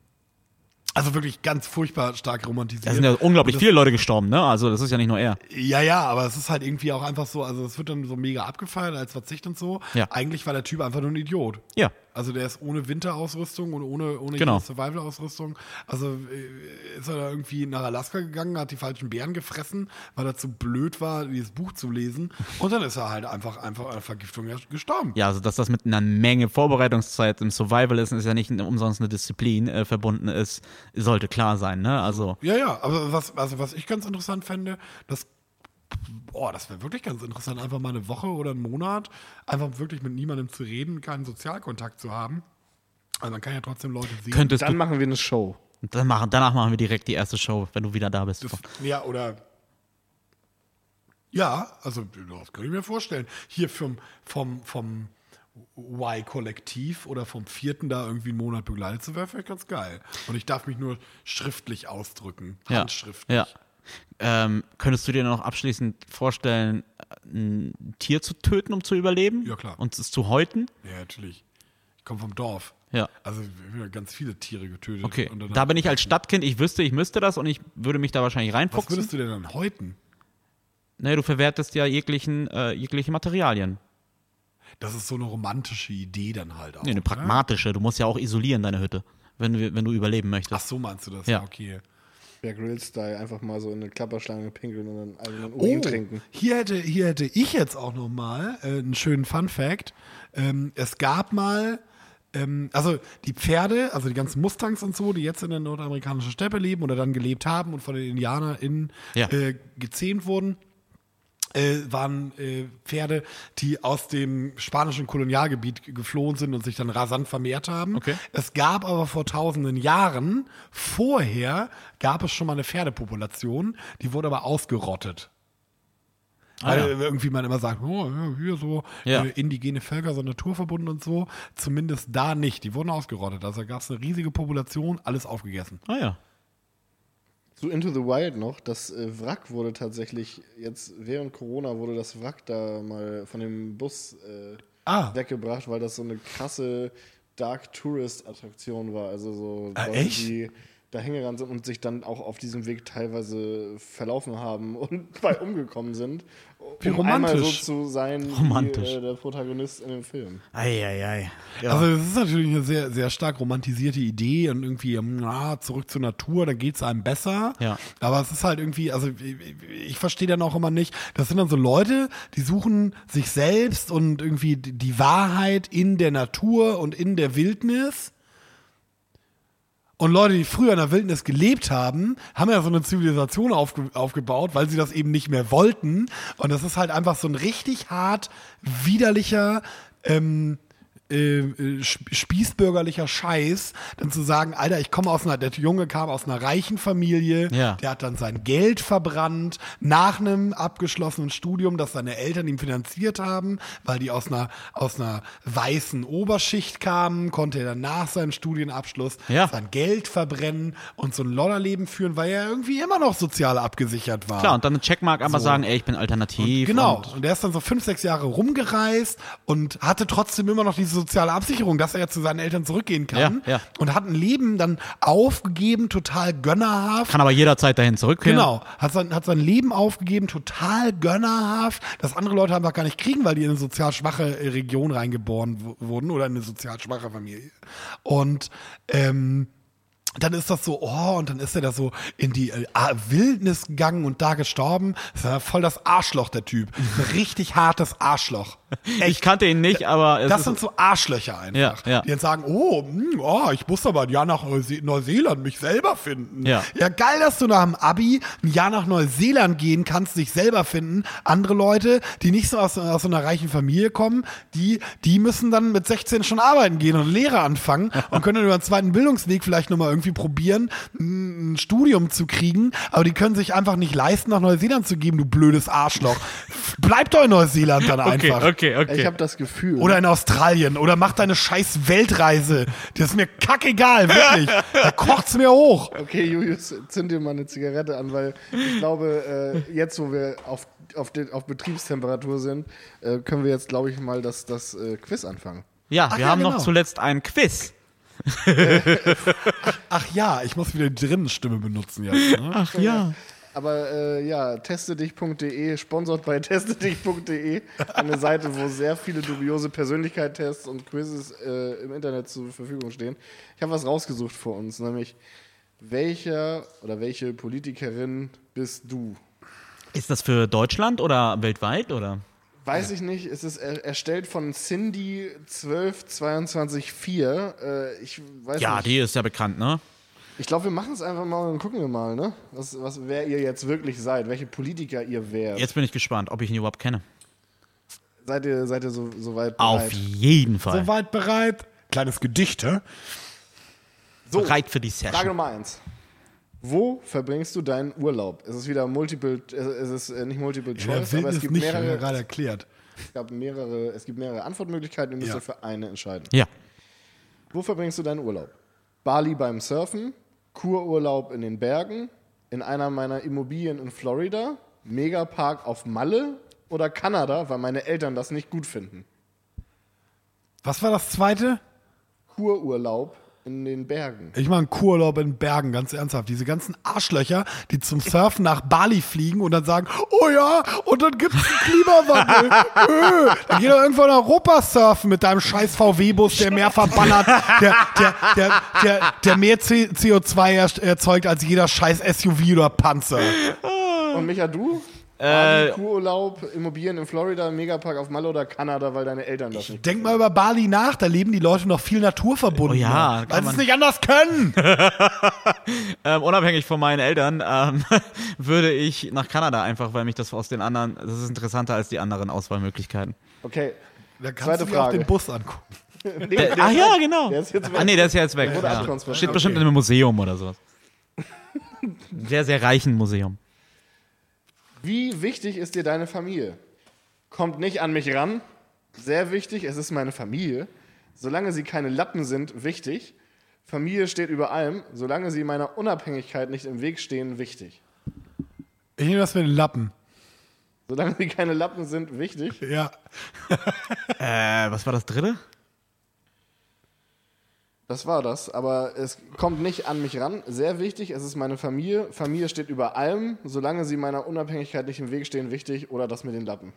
also wirklich ganz furchtbar stark romantisiert. Da sind ja unglaublich das, viele Leute gestorben, ne? Also, das ist ja nicht nur er. Ja, ja, aber es ist halt irgendwie auch einfach so, also es wird dann so mega abgefeiert als Verzicht und so. Ja. Eigentlich war der Typ einfach nur ein Idiot. Ja. Also der ist ohne Winterausrüstung und ohne, ohne Genau. Survival-Ausrüstung. Also äh, ist er da irgendwie nach Alaska gegangen, hat die falschen Bären gefressen, weil er zu blöd war, dieses Buch zu lesen. Und dann ist er halt einfach, einfach an Vergiftung gestorben. Ja, also dass das mit einer Menge Vorbereitungszeit im Survival ist, ist ja nicht umsonst eine Disziplin äh, verbunden ist, sollte klar sein, ne? Also, Ja, ja, aber was, also was ich ganz interessant fände, das, boah, das wäre wirklich ganz interessant, einfach mal eine Woche oder einen Monat, einfach wirklich mit niemandem zu reden, keinen Sozialkontakt zu haben. Also man kann ja trotzdem Leute sehen. könntest Dann du, machen wir eine Show. dann machen, danach machen wir direkt die erste Show, wenn du wieder da bist. ja, oder. Ja, also das kann ich mir vorstellen. Hier vom, vom, vom Y-Kollektiv oder vom vierten da irgendwie einen Monat begleitet zu werden, wäre ganz geil. Und ich darf mich nur schriftlich ausdrücken. Ja. Handschriftlich. ja. Ähm, könntest du dir noch abschließend vorstellen, ein Tier zu töten, um zu überleben? Ja, klar. Und es zu häuten? Ja, natürlich. Ich komme vom Dorf. Ja. Also wir ganz viele Tiere getötet. Okay, da bin ich als Stadtkind, ich wüsste, ich müsste das und ich würde mich da wahrscheinlich Was reinfuchsen. würdest du denn dann häuten? Nee, du verwertest ja jeglichen, äh, jegliche Materialien. Das ist so eine romantische Idee dann halt auch. Nee, eine ne? pragmatische. Du musst ja auch isolieren, deine Hütte, wenn, du- wenn du überleben Ach möchtest. so, meinst du das? Ja. okay. Bear Grylls Style einfach mal so in eine Klapperschlange pinkeln und dann eigenen Urin Oh, trinken. hier hätte, hier hätte ich jetzt auch noch mal äh, einen schönen Fun Fact. Ähm, es gab mal, ähm, also die Pferde, also die ganzen Mustangs und so, die jetzt in der nordamerikanischen Steppe leben oder dann gelebt haben und von den IndianerInnen Ja. äh, gezähmt wurden, äh, waren äh, Pferde, die aus dem spanischen Kolonialgebiet geflohen sind und sich dann rasant vermehrt haben. Okay. Es gab aber vor tausenden Jahren, vorher gab es schon mal eine Pferdepopulation, die wurde aber ausgerottet. Weil Ah, ja. irgendwie man immer sagt, oh, hier so Ja. äh, indigene Völker, so naturverbunden und so. Zumindest da nicht. Die wurden ausgerottet. Also gab es eine riesige Population, alles aufgegessen. Ah ja. Zu Into the Wild noch, das äh, Wrack wurde tatsächlich, jetzt während Corona wurde das Wrack da mal von dem Bus äh, Ah. weggebracht, weil das so eine krasse Dark Tourist Attraktion war. Also so Ah, Leute, echt? die da hingerannt sind und sich dann auch auf diesem Weg teilweise verlaufen haben und bei umgekommen sind. Wie um einmal so romantisch. zu sein Romantisch. wie äh, der Protagonist in dem Film. Eieiei. Ja. Also es ist natürlich eine sehr, sehr stark romantisierte Idee und irgendwie na, zurück zur Natur, dann geht es einem besser. Ja. Aber es ist halt irgendwie, also ich, ich verstehe dann auch immer nicht, das sind dann so Leute, die suchen sich selbst und irgendwie die Wahrheit in der Natur und in der Wildnis. Und Leute, die früher in der Wildnis gelebt haben, haben ja so eine Zivilisation aufge aufgebaut, weil sie das eben nicht mehr wollten. Und das ist halt einfach so ein richtig hart widerlicher, ähm, äh, äh, sp- spießbürgerlicher Scheiß, dann zu sagen, Alter, ich komme aus einer, der Junge kam aus einer reichen Familie, Ja. der hat dann sein Geld verbrannt nach einem abgeschlossenen Studium, das seine Eltern ihm finanziert haben, weil die aus einer, aus einer weißen Oberschicht kamen, konnte er dann nach seinem Studienabschluss Ja. sein Geld verbrennen und so ein Lollerleben führen, weil er irgendwie immer noch sozial abgesichert war. Klar, und dann eine Checkmark einmal sagen, ey, ich bin alternativ. Genau. Und, Und der ist dann so fünf, sechs Jahre rumgereist und hatte trotzdem immer noch diese soziale Absicherung, dass er ja zu seinen Eltern zurückgehen kann. Ja, ja. Und hat ein Leben dann aufgegeben, total gönnerhaft. Kann aber jederzeit dahin zurückkehren. Genau, hat sein, hat sein Leben aufgegeben, total gönnerhaft, dass andere Leute einfach gar nicht kriegen, weil die in eine sozial schwache äh, Region reingeboren wurden oder in eine sozial schwache Familie. Und ähm, dann ist das so, oh, und dann ist er da so in die äh, Wildnis gegangen und da gestorben. Das ist ja voll das Arschloch, der Typ. Ein richtig hartes Arschloch. Ich kannte ihn nicht, aber es Das sind so Arschlöcher einfach. Ja, ja. Die jetzt sagen, oh, hm, oh, ich muss aber ein Jahr nach Neuse Neuseeland mich selber finden. Ja. ja, geil, dass du nach dem Abi ein Jahr nach Neuseeland gehen kannst, dich selber finden. Andere Leute, die nicht so aus, aus so einer reichen Familie kommen, die, die müssen dann mit 16 schon arbeiten gehen und Lehre anfangen und können dann über einen zweiten Bildungsweg vielleicht nochmal irgendwie probieren, ein ein Studium zu kriegen, aber die können sich einfach nicht leisten, nach Neuseeland zu geben, du blödes Arschloch. Bleib doch in Neuseeland dann okay, einfach. okay, okay. Ich habe das Gefühl. Oder in Australien. Oder mach deine scheiß Weltreise. Das ist mir kackegal, wirklich. Da kocht's mir hoch. Okay, Julius, zünd dir mal eine Zigarette an, weil ich glaube, äh, jetzt, wo wir auf, auf, den, auf Betriebstemperatur sind, äh, können wir jetzt, glaube ich, mal das, das äh, Quiz anfangen. ja, Ach wir ja, haben genau. noch zuletzt ein Quiz. Ach ja, ich muss wieder die Drinnenstimme benutzen jetzt. Ne? Ach ja. Aber äh, ja, testedich.de, sponsert bei testedich.de, eine Seite, wo sehr viele dubiose Persönlichkeitstests und Quizzes äh, im Internet zur Verfügung stehen. Ich habe was rausgesucht für uns, nämlich welcher oder welche Politikerin bist du? Ist das für Deutschland oder weltweit oder? Weiß ich nicht, es ist er erstellt von Cindy 12224. Äh, ich weiß Ja, nicht. die ist ja bekannt, ne? Ich glaube, wir machen es einfach mal und gucken wir mal, ne? Was, was, wer ihr jetzt wirklich seid, welche Politiker ihr wärt. Jetzt bin ich gespannt, ob ich ihn überhaupt kenne. Seid ihr, seid ihr so, so weit Auf bereit? jeden Fall. Soweit bereit? Kleines Gedicht, hä? So, Bereit für die Frage Session. Nummer eins. Wo verbringst du deinen Urlaub? Es ist wieder Multiple, es ist äh, nicht Multiple Choice, aber Wildnis es gibt, nicht, mehrere, gerade erklärt. es, gab mehrere, es gibt mehrere Antwortmöglichkeiten, ihr müsst Ja. euch für eine entscheiden. Ja. Wo verbringst du deinen Urlaub? Bali beim Surfen, Kururlaub in den Bergen, in einer meiner Immobilien in Florida, Megapark auf Malle oder Kanada, weil meine Eltern das nicht gut finden. Was war das zweite? Kururlaub in den Bergen. Ich mache einen Kururlaub in Bergen, ganz ernsthaft. Diese ganzen Arschlöcher, die zum Surfen nach Bali fliegen und dann sagen, oh ja, und dann gibt's einen Klimawandel. Ö, dann geh doch irgendwo in Europa surfen mit deinem scheiß VW-Bus, der mehr verballert, der, der, der, der, der mehr C CO2 er- erzeugt als jeder scheiß SUV oder Panzer. Und Micha, du? Äh, Bali, Kururlaub, Immobilien in Florida, Megapark auf Malle oder Kanada, weil deine Eltern das nicht Denk mal über Bali nach, da leben die Leute noch viel naturverbunden. Oh ja, weil kann sie es nicht anders können. Ähm, unabhängig von meinen Eltern ähm, würde ich nach Kanada einfach, weil mich das aus den anderen, das ist interessanter als die anderen Auswahlmöglichkeiten. Okay. Da kannst Zweite du dir auch Frage. den Bus angucken. Nee, Der, der ah ist ja, genau. Der ist jetzt weg. ah nee, der ist ja jetzt weg. Der Ja. Steht bestimmt Okay. in einem Museum oder sowas. Ein sehr, sehr reichen Museum. Wie wichtig ist dir deine Familie? Kommt nicht an mich ran. Sehr wichtig, es ist meine Familie. Solange sie keine Lappen sind, wichtig. Familie steht über allem. Solange sie meiner Unabhängigkeit nicht im Weg stehen, wichtig. Ich nehme das mit den Lappen. Solange sie keine Lappen sind, wichtig. Ja. Äh, was war das dritte? Das war das, aber es kommt nicht an mich ran. Sehr wichtig, es ist meine Familie. Familie steht über allem. Solange sie meiner Unabhängigkeit nicht im Weg stehen, wichtig. Oder das mit den Lappen.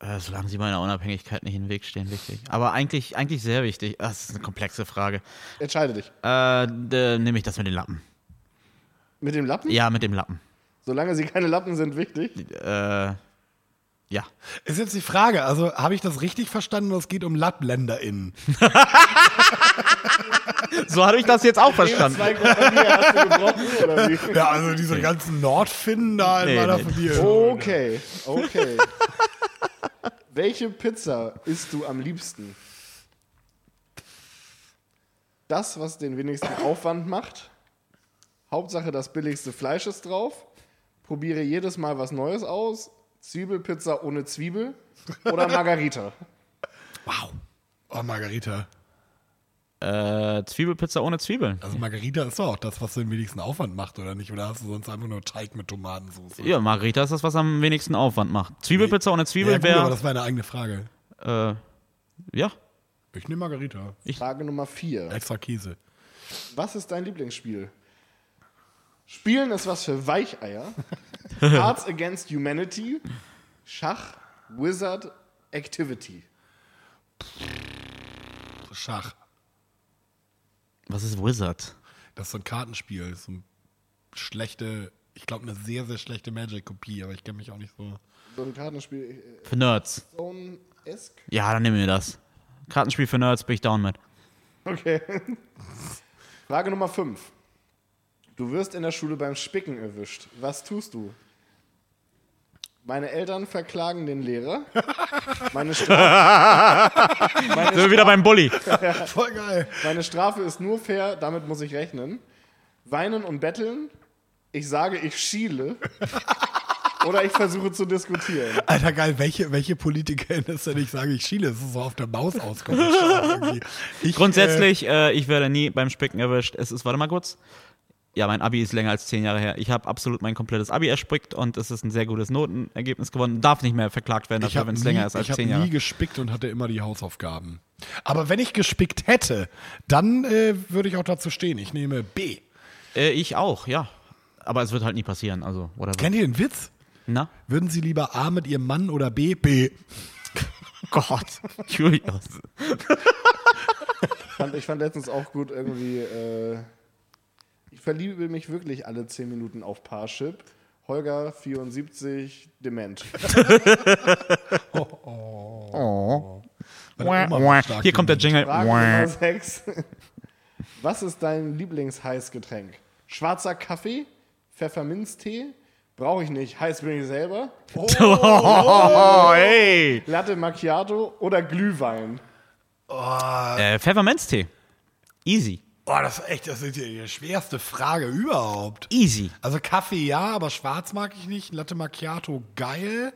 Äh, solange sie meiner Unabhängigkeit nicht im Weg stehen, wichtig. Aber eigentlich, eigentlich sehr wichtig. Das ist eine komplexe Frage. Entscheide dich. Äh, nehme ich das mit den Lappen. Mit dem Lappen? Ja, mit dem Lappen. Solange sie keine Lappen sind, wichtig. Äh, ja. Ist jetzt die Frage, also habe ich das richtig verstanden, es geht um LappländerInnen? So habe ich das jetzt auch verstanden. Ja, also diese ganzen Nordfinnen da in Nee, meiner nee. Familie. Okay, okay. Welche Pizza isst du am liebsten? Das, was den wenigsten Aufwand macht. Hauptsache das billigste Fleisch ist drauf. Probiere jedes Mal was Neues aus. Zwiebelpizza ohne Zwiebel. Oder Margarita. Wow. Oh, Margarita. Äh, Zwiebelpizza ohne Zwiebeln. Also Margarita ist doch auch das, was den wenigsten Aufwand macht, oder nicht? Oder hast du sonst einfach nur Teig mit Tomatensauce? Ja, Margarita ist das, was am wenigsten Aufwand macht. Zwiebelpizza ohne ja, Zwiebeln gut, aber wäre. das war eine eigene Frage. Äh, Ja. Ich nehme Margarita. Frage Nummer 4. Extra Käse. Was ist dein Lieblingsspiel? Spielen ist was für Weicheier. Cards Against Humanity. Schach. Wizard. Activity. Schach. Was ist Wizard? Das ist so ein Kartenspiel. So ein schlechte, ich glaube, eine sehr, sehr schlechte Magic-Kopie, aber ich kenne mich auch nicht so. So ein Kartenspiel. äh, Für Nerds. Zone-esque. Ja, dann nehmen wir das. Kartenspiel für Nerds bin ich down mit. Okay. Frage Nummer 5. Du wirst in der Schule beim Spicken erwischt. Was tust du? Meine Eltern verklagen den Lehrer. Meine Strafe, Sind wir wieder beim Bully. Voll geil. meine Strafe ist nur fair, damit muss ich rechnen. Weinen und betteln. Ich sage, ich schiele. Oder ich versuche zu diskutieren. Alter, geil, welche, welche Politikerin ist denn, ich sage, ich schiele, das ist so auf der Maus auskommt. irgendwie. Ich, Grundsätzlich, äh, ich werde nie beim Spicken erwischt. Es ist, warte mal kurz. Ja, mein Abi ist länger als zehn Jahre her. Ich habe absolut mein komplettes Abi erspickt und es ist ein sehr gutes Notenergebnis geworden. Darf nicht mehr verklagt werden ich dafür, habe wenn es länger ist als ich zehn Jahre. nie gespickt und hatte immer die Hausaufgaben. Aber wenn ich gespickt hätte, dann äh, würde ich auch dazu stehen. Ich nehme B. Äh, ich auch, ja. Aber es wird halt nie passieren. Also, whatever. Kennt ihr den Witz? Na? Würden Sie lieber A mit Ihrem Mann oder B? B. Gott. Julius. Ich fand, ich fand letztens auch gut irgendwie. Äh, ich verliebe mich wirklich alle 10 Minuten auf Parship. Holger 74, dement. Oma war stark Hier kommt der. Jingle. Frage Nummer 6. Was ist dein Lieblingsheißgetränk? Schwarzer Kaffee? Pfefferminztee? Brauche ich nicht. Heiß bin ich selber. Oh, hey. Latte Macchiato oder Glühwein? Äh, Pfefferminztee. Easy. Boah, das ist echt, das ist die schwerste Frage überhaupt. Easy. Also Kaffee ja, aber schwarz mag ich nicht. Latte Macchiato geil.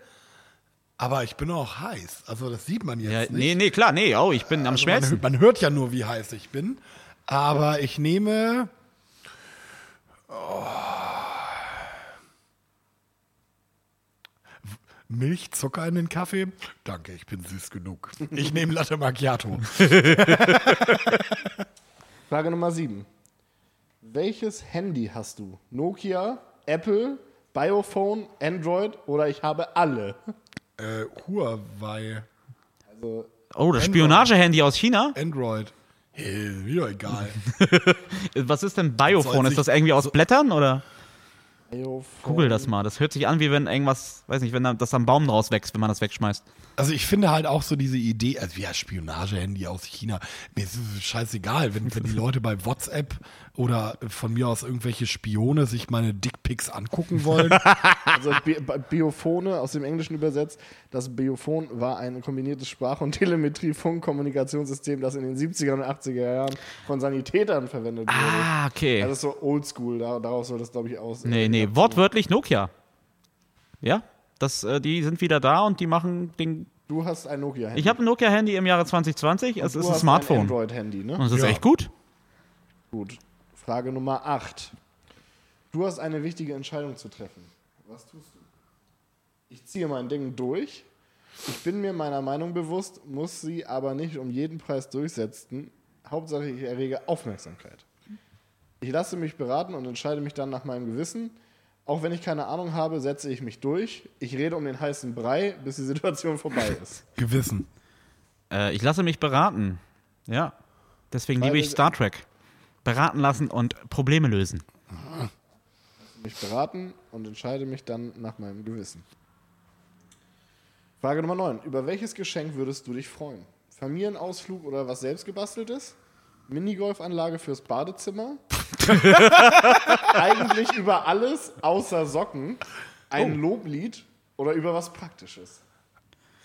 Aber ich bin auch heiß. Also das sieht man jetzt Ja, nicht. nee, nee, klar, nee, oh, ich bin am Also man, schmelzen. hört- man hört ja nur, wie heiß ich bin. Aber ich nehme. Oh. Milch, Zucker in den Kaffee? Danke, ich bin süß genug. Ich nehme Latte Macchiato. Frage Nummer 7. Welches Handy hast du? Nokia, Apple, Biophone, Android oder ich habe alle? äh, Huawei. Also, Oh, das Spionage-Handy aus China? Android. Hey, mir doch egal. Was ist denn Biophone? Ist das irgendwie aus Blättern oder? Google das mal. Das hört sich an, wie wenn irgendwas, weiß nicht, wenn da- das am Baum draus wächst, wenn man das wegschmeißt. Also ich finde halt auch so diese Idee, also ja, Spionage-Handy aus China, mir ist es scheißegal, wenn, wenn die Leute bei WhatsApp oder von mir aus irgendwelche Spione sich meine Dickpics angucken wollen. Also Bi Bi- Biophone aus dem Englischen übersetzt. Das Biophon war ein kombiniertes Sprach- und Telemetrie-Funk-Kommunikationssystem, das in den 70er und 80er Jahren von Sanitätern verwendet wurde. Ah, okay. Das ist so oldschool, da, daraus soll das, glaube ich, aus. nee, nee, wortwörtlich Nokia. Ja? Das, äh, die sind wieder da und die machen den. Du hast ein Nokia-Handy. Ich habe ein Nokia-Handy im Jahre 2020. Es Du ist ein hast Smartphone. Ein Android-Handy, ne? und es ist Ja. echt gut. Gut. Frage Nummer 8. Du hast eine wichtige Entscheidung zu treffen. Was tust du? Ich ziehe mein Ding durch. Ich bin mir meiner Meinung bewusst, muss sie aber nicht um jeden Preis durchsetzen. Hauptsache, ich errege Aufmerksamkeit. Ich lasse mich beraten und entscheide mich dann nach meinem Gewissen. Auch wenn ich keine Ahnung habe, setze ich mich durch. Ich rede um den heißen Brei, bis die Situation vorbei ist. Gewissen. Äh, ich lasse mich beraten. Ja. Deswegen liebe ich Weil- Star Trek. Beraten lassen und Probleme lösen. mich beraten und entscheide mich dann nach meinem Gewissen. Frage Nummer 9. Über welches Geschenk würdest du dich freuen? Familienausflug oder was selbstgebasteltes? Minigolfanlage fürs Badezimmer? Eigentlich über alles außer Socken? Ein Loblied oder über was Praktisches?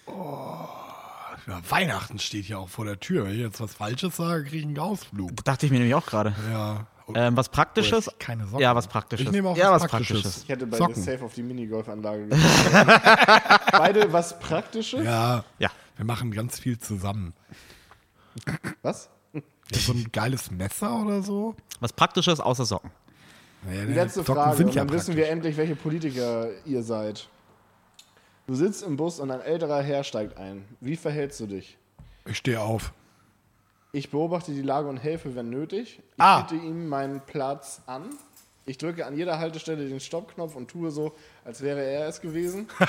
Ja, Weihnachten steht ja auch vor der Tür. Wenn ich jetzt was Falsches sage, kriege ich einen Ausflug. Dachte ich mir nämlich auch gerade. Ja. Ähm, was Praktisches? Oder keine Socken. Ja, was Praktisches. Ich nehme auch ja, was was Praktisches. Praktisches. Ich hätte bei Socken. dir safe auf die Minigolfanlage. Beide was Praktisches? Ja. Ja. Wir machen ganz viel zusammen. Was? Ja, so ein geiles Messer oder so? Was Praktisches außer Socken. Naja, Die letzte Socken Frage, sind und ja dann wissen praktisch. wir endlich, welche Politiker ihr seid. Du sitzt im Bus und ein älterer Herr steigt ein. Wie verhältst du dich? Ich stehe auf. Ich beobachte die Lage und helfe, wenn nötig. Ich Ah. biete ihm meinen Platz an. Ich drücke an jeder Haltestelle den Stoppknopf und tue so, als wäre er es gewesen.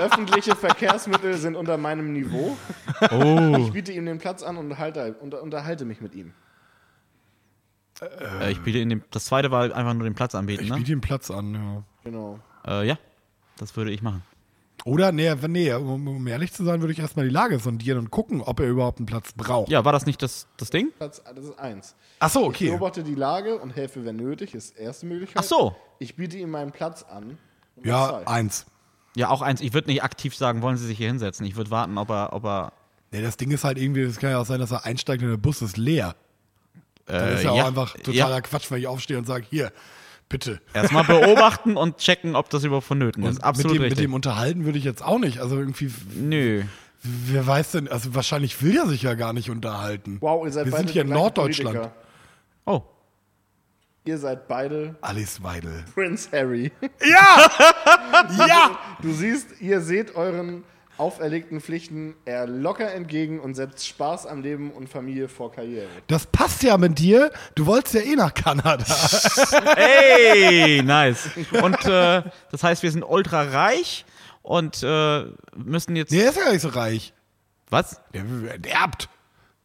Öffentliche Verkehrsmittel sind unter meinem Niveau. Ich biete ihm den Platz an und unterhalte, unter, unterhalte mich mit ihm. Äh, ich biete dem, das zweite war einfach nur den Platz anbieten, Ich ne? biete ihm Platz an, ja. Genau. Äh, ja, das würde ich machen. Oder, nee, nee um, um ehrlich zu sein, würde ich erstmal die Lage sondieren und gucken, ob er überhaupt einen Platz braucht. Ja, war das nicht das, das Ding? Platz, das ist eins. Ach so, Ich okay. beobachte die Lage und helfe, wenn nötig, ist erste Möglichkeit. Ach so. Ich biete ihm meinen Platz an. Ja, eins. Ja, auch eins. Ich würde nicht aktiv sagen, wollen Sie sich hier hinsetzen. Ich würde warten, ob er, ob er. Nee, das Ding ist halt irgendwie, es kann ja auch sein, dass er einsteigt und der Bus ist leer. Das Äh, ist ja, ja, auch einfach totaler ja. Quatsch, wenn ich aufstehe und sage, hier, bitte. Erstmal beobachten und checken, ob das überhaupt vonnöten ist. Absolut mit dem, mit dem unterhalten würde ich jetzt auch nicht. Also irgendwie, Nö. wer weiß denn, also wahrscheinlich will er sich ja gar nicht unterhalten. Wow, ihr seid Wir beide sind hier in Norddeutschland. Politiker. Oh. Ihr seid beide Alice Weidel. Prince Harry. Ja! ja! Du siehst, ihr seht euren auferlegten Pflichten eher locker entgegen und setzt Spaß am Leben und Familie vor Karriere. Das passt ja mit dir. Du wolltest ja eh nach Kanada. Hey, nice. Und äh, das heißt, wir sind ultra reich und äh, müssen jetzt. Nee, er ist ja gar nicht so reich. Was? Der, der erbt.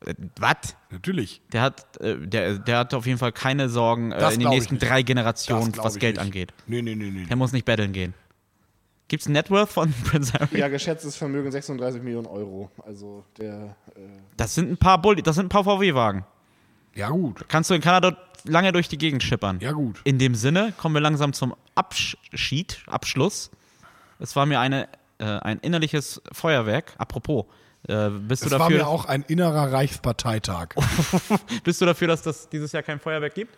Äh, Was? Natürlich. Der hat, äh, der, der hat auf jeden Fall keine Sorgen äh, Das in den nächsten nicht. drei Generationen, was Geld nicht. angeht. Nee, nee, nee, nee. Der muss nicht betteln gehen. Gibt's ein Net Worth von Prince Harry? Ja, geschätztes Vermögen 36 Millionen Euro. Also der äh, Das sind ein paar Bulli, das sind ein paar VW-Wagen. Ja, gut. Kannst du in Kanada lange durch die Gegend schippern. Ja, gut. In dem Sinne kommen wir langsam zum Abschied, Abschluss. Es war mir eine, äh, ein innerliches Feuerwerk. Apropos, äh, bist, du Es war mir dafür, auch ein innerer Reichsparteitag. bist du dafür, dass das dieses Jahr kein Feuerwerk gibt?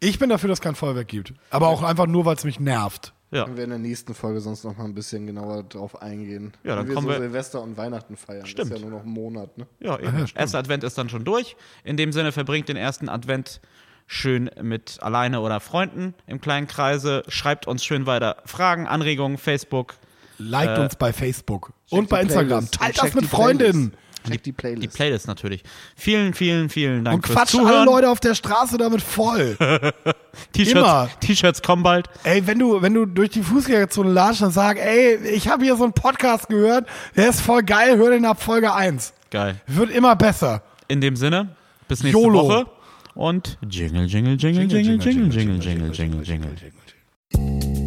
Ich bin dafür, dass es kein Feuerwerk gibt. Aber auch einfach nur, weil es mich nervt. Ja. werden wir in der nächsten Folge sonst noch mal ein bisschen genauer drauf eingehen. Ja, dann Wie wir kommen so wir- Silvester und Weihnachten feiern. Stimmt. Das ist ja nur noch ein Monat, ne? Ja, eben. Erster Advent ist dann schon durch. In dem Sinne verbringt den ersten Advent schön mit alleine oder Freunden im kleinen Kreise. Schreibt uns schön weiter Fragen, Anregungen, Facebook. Liked Äh, uns bei Facebook und bei Instagram. Playlist. Teilt das mit Freundinnen. Check die Playlist. Die Playlist natürlich. Vielen, vielen, vielen Dank Und fürs quatscht alle Zuhören. Leute auf der Straße damit voll. T-Shirts, kommen bald. ey, wenn du, wenn du durch die Fußgängerzone latschst und sagst, ey, ich habe hier so einen Podcast gehört, der ist voll geil, hör den ab Folge 1. Geil. Wird immer besser. In dem Sinne, bis nächste YOLO. Woche. Und Jingle, Jingle, Jingle, Jingle, Jingle, Jingle, Jingle, Jingle, Jingle. jingle.